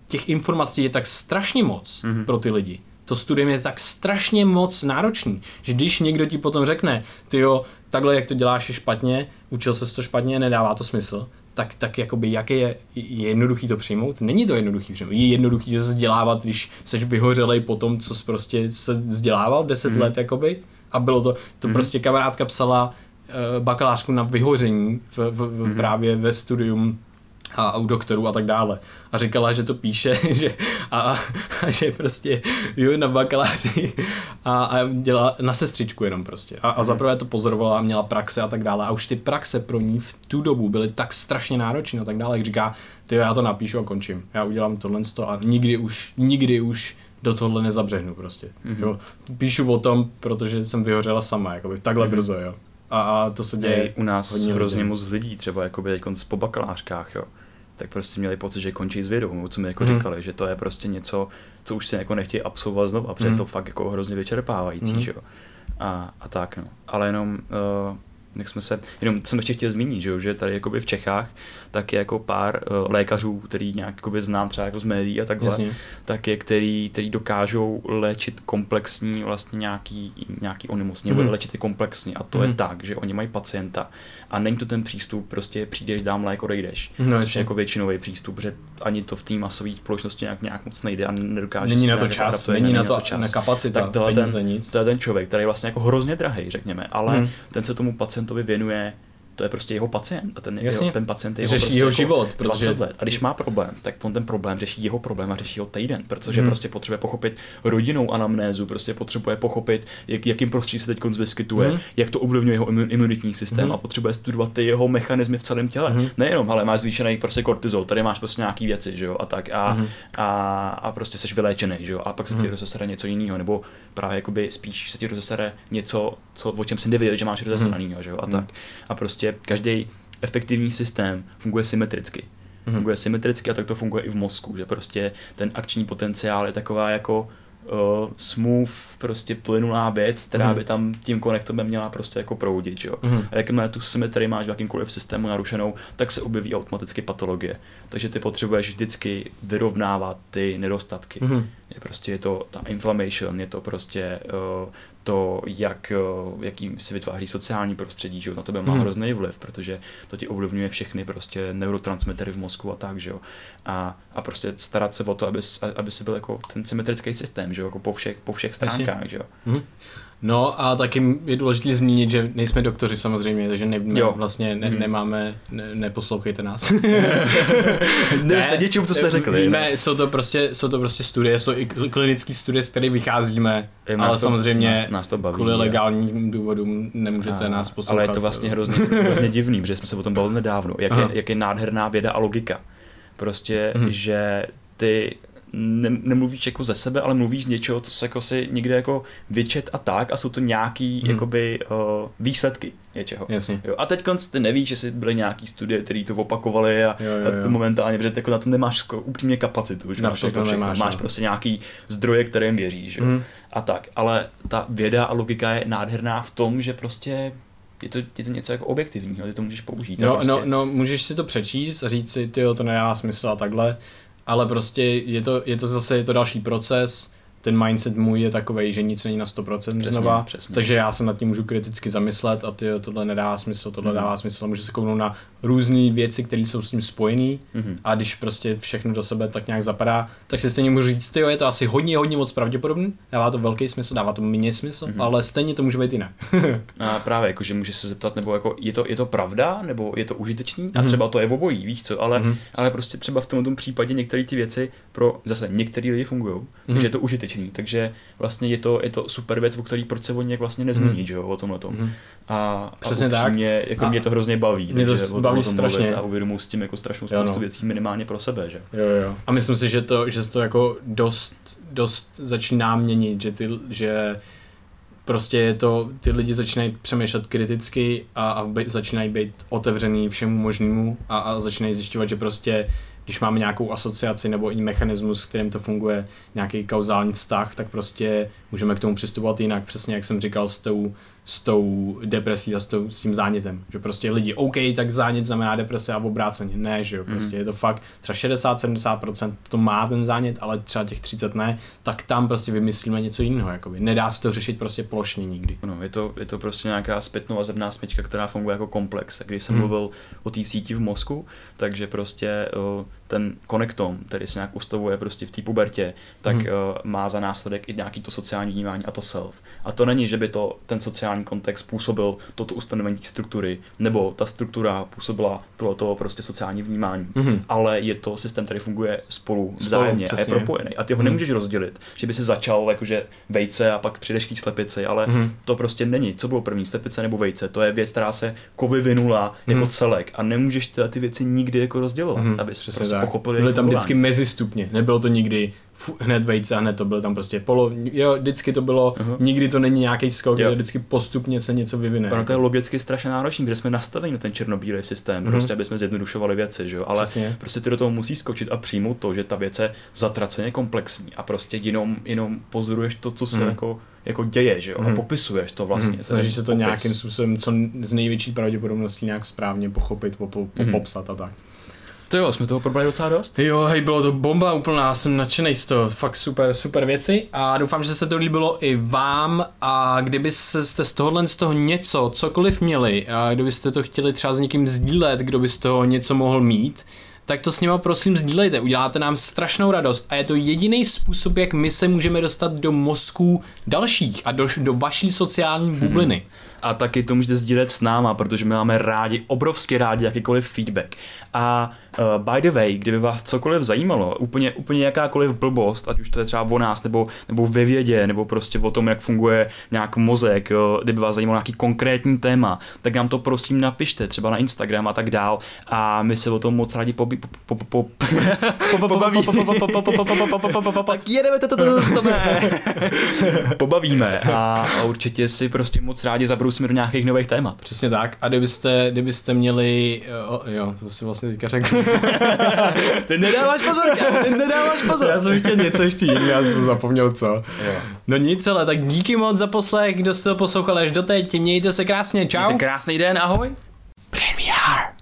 těch informací je tak strašně moc mm-hmm. pro ty lidi. To studium je tak strašně moc náročný, že když někdo ti potom řekne, ty jo, takhle jak to děláš je špatně, učil se to špatně, nedává to smysl, tak, tak jakoby jak je, je jednoduchý to přijmout? Není to jednoduchý přijmout. Je jednoduchý se vzdělávat, když jsi vyhořelej po tom, co jsi prostě se vzdělával 10 mm-hmm. let, jakoby. A bylo to, to mm-hmm. prostě kamarádka psala uh, bakalářku na vyhoření v, v, v, mm-hmm. právě ve studium a u doktorů a tak dále. A říkala, že to píše, že, a, a že prostě žiju na bakaláři a, a dělá na sestřičku jenom prostě. A, a zaprvé to pozorovala, měla praxe a tak dále. A už ty praxe pro ní v tu dobu byly tak strašně náročné a tak dále, jak říká, ty já to napíšu a končím. Já udělám tohle a nikdy už, nikdy už do tohle nezabřehnu prostě. Mm-hmm. Jo? Píšu o tom, protože jsem vyhořela sama, jakoby takhle mm-hmm. brzo, jo. A, to se děje u nás hodně hrozně moc lidí, třeba jakoby po bakalářkách, jo tak prostě měli pocit, že končí s vědou, co mi jako mm. říkali, že to je prostě něco, co už se jako nechtějí absolvovat znovu, a protože mm. to fakt jako hrozně vyčerpávající, mm. že jo. A, a tak, no. Ale jenom uh, jak jsme se, jenom jsem ještě chtěl zmínit, že, že tady jakoby v Čechách tak je jako pár uh, lékařů, který nějak jakoby znám třeba jako z médií a takhle, Jasně. tak je, který, který dokážou léčit komplexní vlastně nějaký, nějaký onemocnění, mm-hmm. léčit je komplexně a to mm-hmm. je mhm. tak, že oni mají pacienta a není to ten přístup, prostě přijdeš, dám lék, odejdeš, no, což je jako většinový přístup, že ani to v té masové společnosti nějak, nějak moc nejde a nedokáže Není na to čas, není, není na to, na to čas. Na kapacita, tak peníze, ten, nic. to je ten člověk, který je vlastně jako hrozně drahý, řekněme, ale mm. ten se tomu pacientovi věnuje to je prostě jeho pacient a ten, jeho, ten pacient je jeho, řeší prostě jeho jako život, protože... let. A když má problém, tak on ten problém řeší jeho problém a řeší ho týden, protože hmm. prostě potřebuje pochopit rodinnou anamnézu, prostě potřebuje pochopit, jak, jakým prostředí se teď vyskytuje, hmm. jak to ovlivňuje jeho imunitní systém hmm. a potřebuje studovat ty jeho mechanismy v celém těle. Hmm. Nejenom, ale máš zvýšený prostě kortizol, tady máš prostě nějaký věci, že jo, a tak a, hmm. a, a prostě jsi vyléčený, že jo, a pak se ti hmm. rozesere něco jiného, nebo právě jakoby spíš se ti rozesere něco, co, o čem si nevěděl, že máš rozesranýho, hmm. že jo, a hmm. tak. A prostě každý efektivní systém funguje symetricky. Mm-hmm. Funguje symetricky a tak to funguje i v mozku, že prostě ten akční potenciál je taková jako uh, smooth, prostě plynulá věc, která mm. by tam tím konektorem měla prostě jako proudit, jo. Mm. A jakmile tu symetrii máš v jakýmkoliv systému narušenou, tak se objeví automaticky patologie. Takže ty potřebuješ vždycky vyrovnávat ty nedostatky. Mm. Je prostě je to ta inflammation, je to prostě uh, to, jak, eh, jaký si vytváří sociální prostředí, že jo, na tebe má hmm. hrozný vliv, protože to ti ovlivňuje všechny prostě neurotransmitery v mozku a tak, že jo. A, a prostě starat se o to, aby, aby si byl jako ten symetrický systém, že jo, jako po všech, po všech stránkách, že jo. Hmm. No a taky je důležité zmínit, že nejsme doktoři samozřejmě, takže ne, ne, vlastně ne, hmm. nemáme, ne, neposlouchejte nás. ne, něčím, co jsme řekli. Ne, jsou to prostě, jsou to prostě studie, jsou to i klinické studie, z kterých vycházíme, je, ale to, samozřejmě nás, nás to baví, kvůli je. legálním důvodům nemůžete a, nás poslouchat. Ale je to vlastně hrozně, hrozně divný, protože jsme se o tom bavili nedávno, jak je, jak je nádherná věda a logika. Prostě, hmm. že ty ne, nemluvíš jako ze sebe, ale mluvíš z něčeho, co se jako si někde jako vyčet a tak a jsou to nějaký hmm. jakoby uh, výsledky něčeho. Jasně. Jo, a teď ty nevíš, jestli byly nějaký studie, které to opakovaly a, jo, jo, jo. a to momentálně, protože jako na to nemáš sko, upřímně kapacitu, že na to, to všechno. Nemáš, máš no. prostě nějaký zdroje, kterým věříš. Jo? Hmm. A tak, ale ta věda a logika je nádherná v tom, že prostě je to, je to něco jako objektivního, ty to můžeš použít. No, prostě... no, no, můžeš si to přečíst a říct si, ty to nedá smysl a takhle, ale prostě je to, je to zase je to další proces, ten mindset můj je takový, že nic není na 100% přesně, znova, přesně. takže já se nad tím můžu kriticky zamyslet a ty tohle nedá smysl, tohle mm. dává smysl, můžu se kouknout na různé věci, které jsou s tím spojené mm. a když prostě všechno do sebe tak nějak zapadá, tak si stejně můžu říct, jo, je to asi hodně, hodně moc pravděpodobný, dává to velký smysl, dává to méně smysl, mm. ale stejně to může být jinak. a právě, jakože může se zeptat, nebo jako je to, je to pravda, nebo je to užitečný a mm. třeba to je obojí, víš co, ale, mm. ale prostě třeba v tomto případě některé ty věci pro zase některé lidi fungují, takže mm. je to užitečný, takže vlastně je to, je to super věc, o který proč se oni vlastně nezmíní, mm. že jo, o tomhle tom. Mm. A, Přesně a tak. Mě, jako a mě to hrozně baví, mě to že baví strašně. A uvědomuji s tím jako strašnou spoustu no. věcí minimálně pro sebe, že? Jo, jo. A myslím si, že to, že to jako dost, dost začíná měnit, že ty, že prostě je to, ty lidi začínají přemýšlet kriticky a, a by, začínají být otevřený všemu možnému a, a začínají zjišťovat, že prostě když máme nějakou asociaci nebo i mechanismus, kterým to funguje, nějaký kauzální vztah, tak prostě můžeme k tomu přistupovat jinak, přesně jak jsem říkal s tou, s tou depresí a s, tou, s tím zánětem. Že prostě lidi, OK, tak zánět znamená deprese a obráceně. Ne, že jo, mhm. prostě mm. je to fakt třeba 60-70% to má ten zánět, ale třeba těch 30 ne, tak tam prostě vymyslíme něco jiného. Jakoby. Nedá se to řešit prostě plošně nikdy. No, je to, je to prostě nějaká zpětnou a zemná smyčka, která funguje jako komplex. Když jsem mm. mluvil o té síti v mozku, takže prostě o, ten konektom, který se nějak ustavuje prostě v té pubertě, tak mm. o, má za následek i nějaký to sociální vnímání a to self. A to není, že by to ten sociální sociální kontext působil toto ustanovení struktury, nebo ta struktura působila tohoto prostě sociální vnímání. Mm-hmm. Ale je to systém, který funguje spolu, vzájemně a je propojený. A ty ho mm-hmm. nemůžeš rozdělit, že by si začal jakože vejce a pak přijdeš k slepici, ale mm-hmm. to prostě není. Co bylo první, slepice nebo vejce? To je věc, která se vyvinula mm-hmm. jako celek a nemůžeš tyhle ty věci nikdy jako rozdělovat, mm-hmm. aby prostě pochopil. Byly tam vždycky mezistupně, nebylo to nikdy hned vejce a hned to bylo tam prostě polo, jo, vždycky to bylo, uh-huh. nikdy to není nějaký skok, jo. vždycky postupně se něco vyvine. Ono to je logicky strašně náročné, kde jsme nastaveni na ten černobílý systém, uh-huh. prostě aby jsme zjednodušovali věci, že jo, ale Přesně. prostě ty do toho musí skočit a přijmout to, že ta věc je zatraceně komplexní a prostě jenom, jenom pozoruješ to, co se uh-huh. jako jako děje, že jo, hmm. a popisuješ to vlastně. Hmm. Snažíš se to popis. nějakým způsobem, co z největší pravděpodobností nějak správně pochopit, popop, hmm. popsat a tak. To jo, jsme toho probrali docela dost. Jo, hej, bylo to bomba úplná, jsem nadšený z toho, fakt super, super věci a doufám, že se to líbilo i vám a kdyby jste z tohohle z toho něco, cokoliv měli a kdybyste to chtěli třeba s někým sdílet, kdo by z toho něco mohl mít, tak to s nima prosím sdílejte, uděláte nám strašnou radost a je to jediný způsob, jak my se můžeme dostat do mozků dalších a do, do vaší sociální bubliny. Hmm. A taky to můžete sdílet s náma, protože my máme rádi, obrovsky rádi jakýkoliv feedback. A uh, by the way, kdyby vás cokoliv zajímalo, úplně, úplně jakákoliv blbost, ať už to je třeba o nás, nebo, nebo ve vědě, nebo prostě o tom, jak funguje nějak mozek, jo, kdyby vás zajímalo nějaký konkrétní téma, tak nám to prosím napište, třeba na Instagram a tak dál. A my se o tom moc rádi pobí... Tak jedeme to, to, to, to, Pobavíme a určitě si prostě moc rádi zabrousíme do nějakých nových témat. Přesně tak. A kdybyste, kdybyste měli, jo, to si vlastně teďka řekl. ty nedáváš pozor, ty nedáváš pozor. Já jsem chtěl něco ještě jiného, já jsem zapomněl co. Jo. No nic, ale tak díky moc za poslech, kdo jste to poslouchali až doteď, mějte se krásně, čau. Mějte krásný den, ahoj. Premia.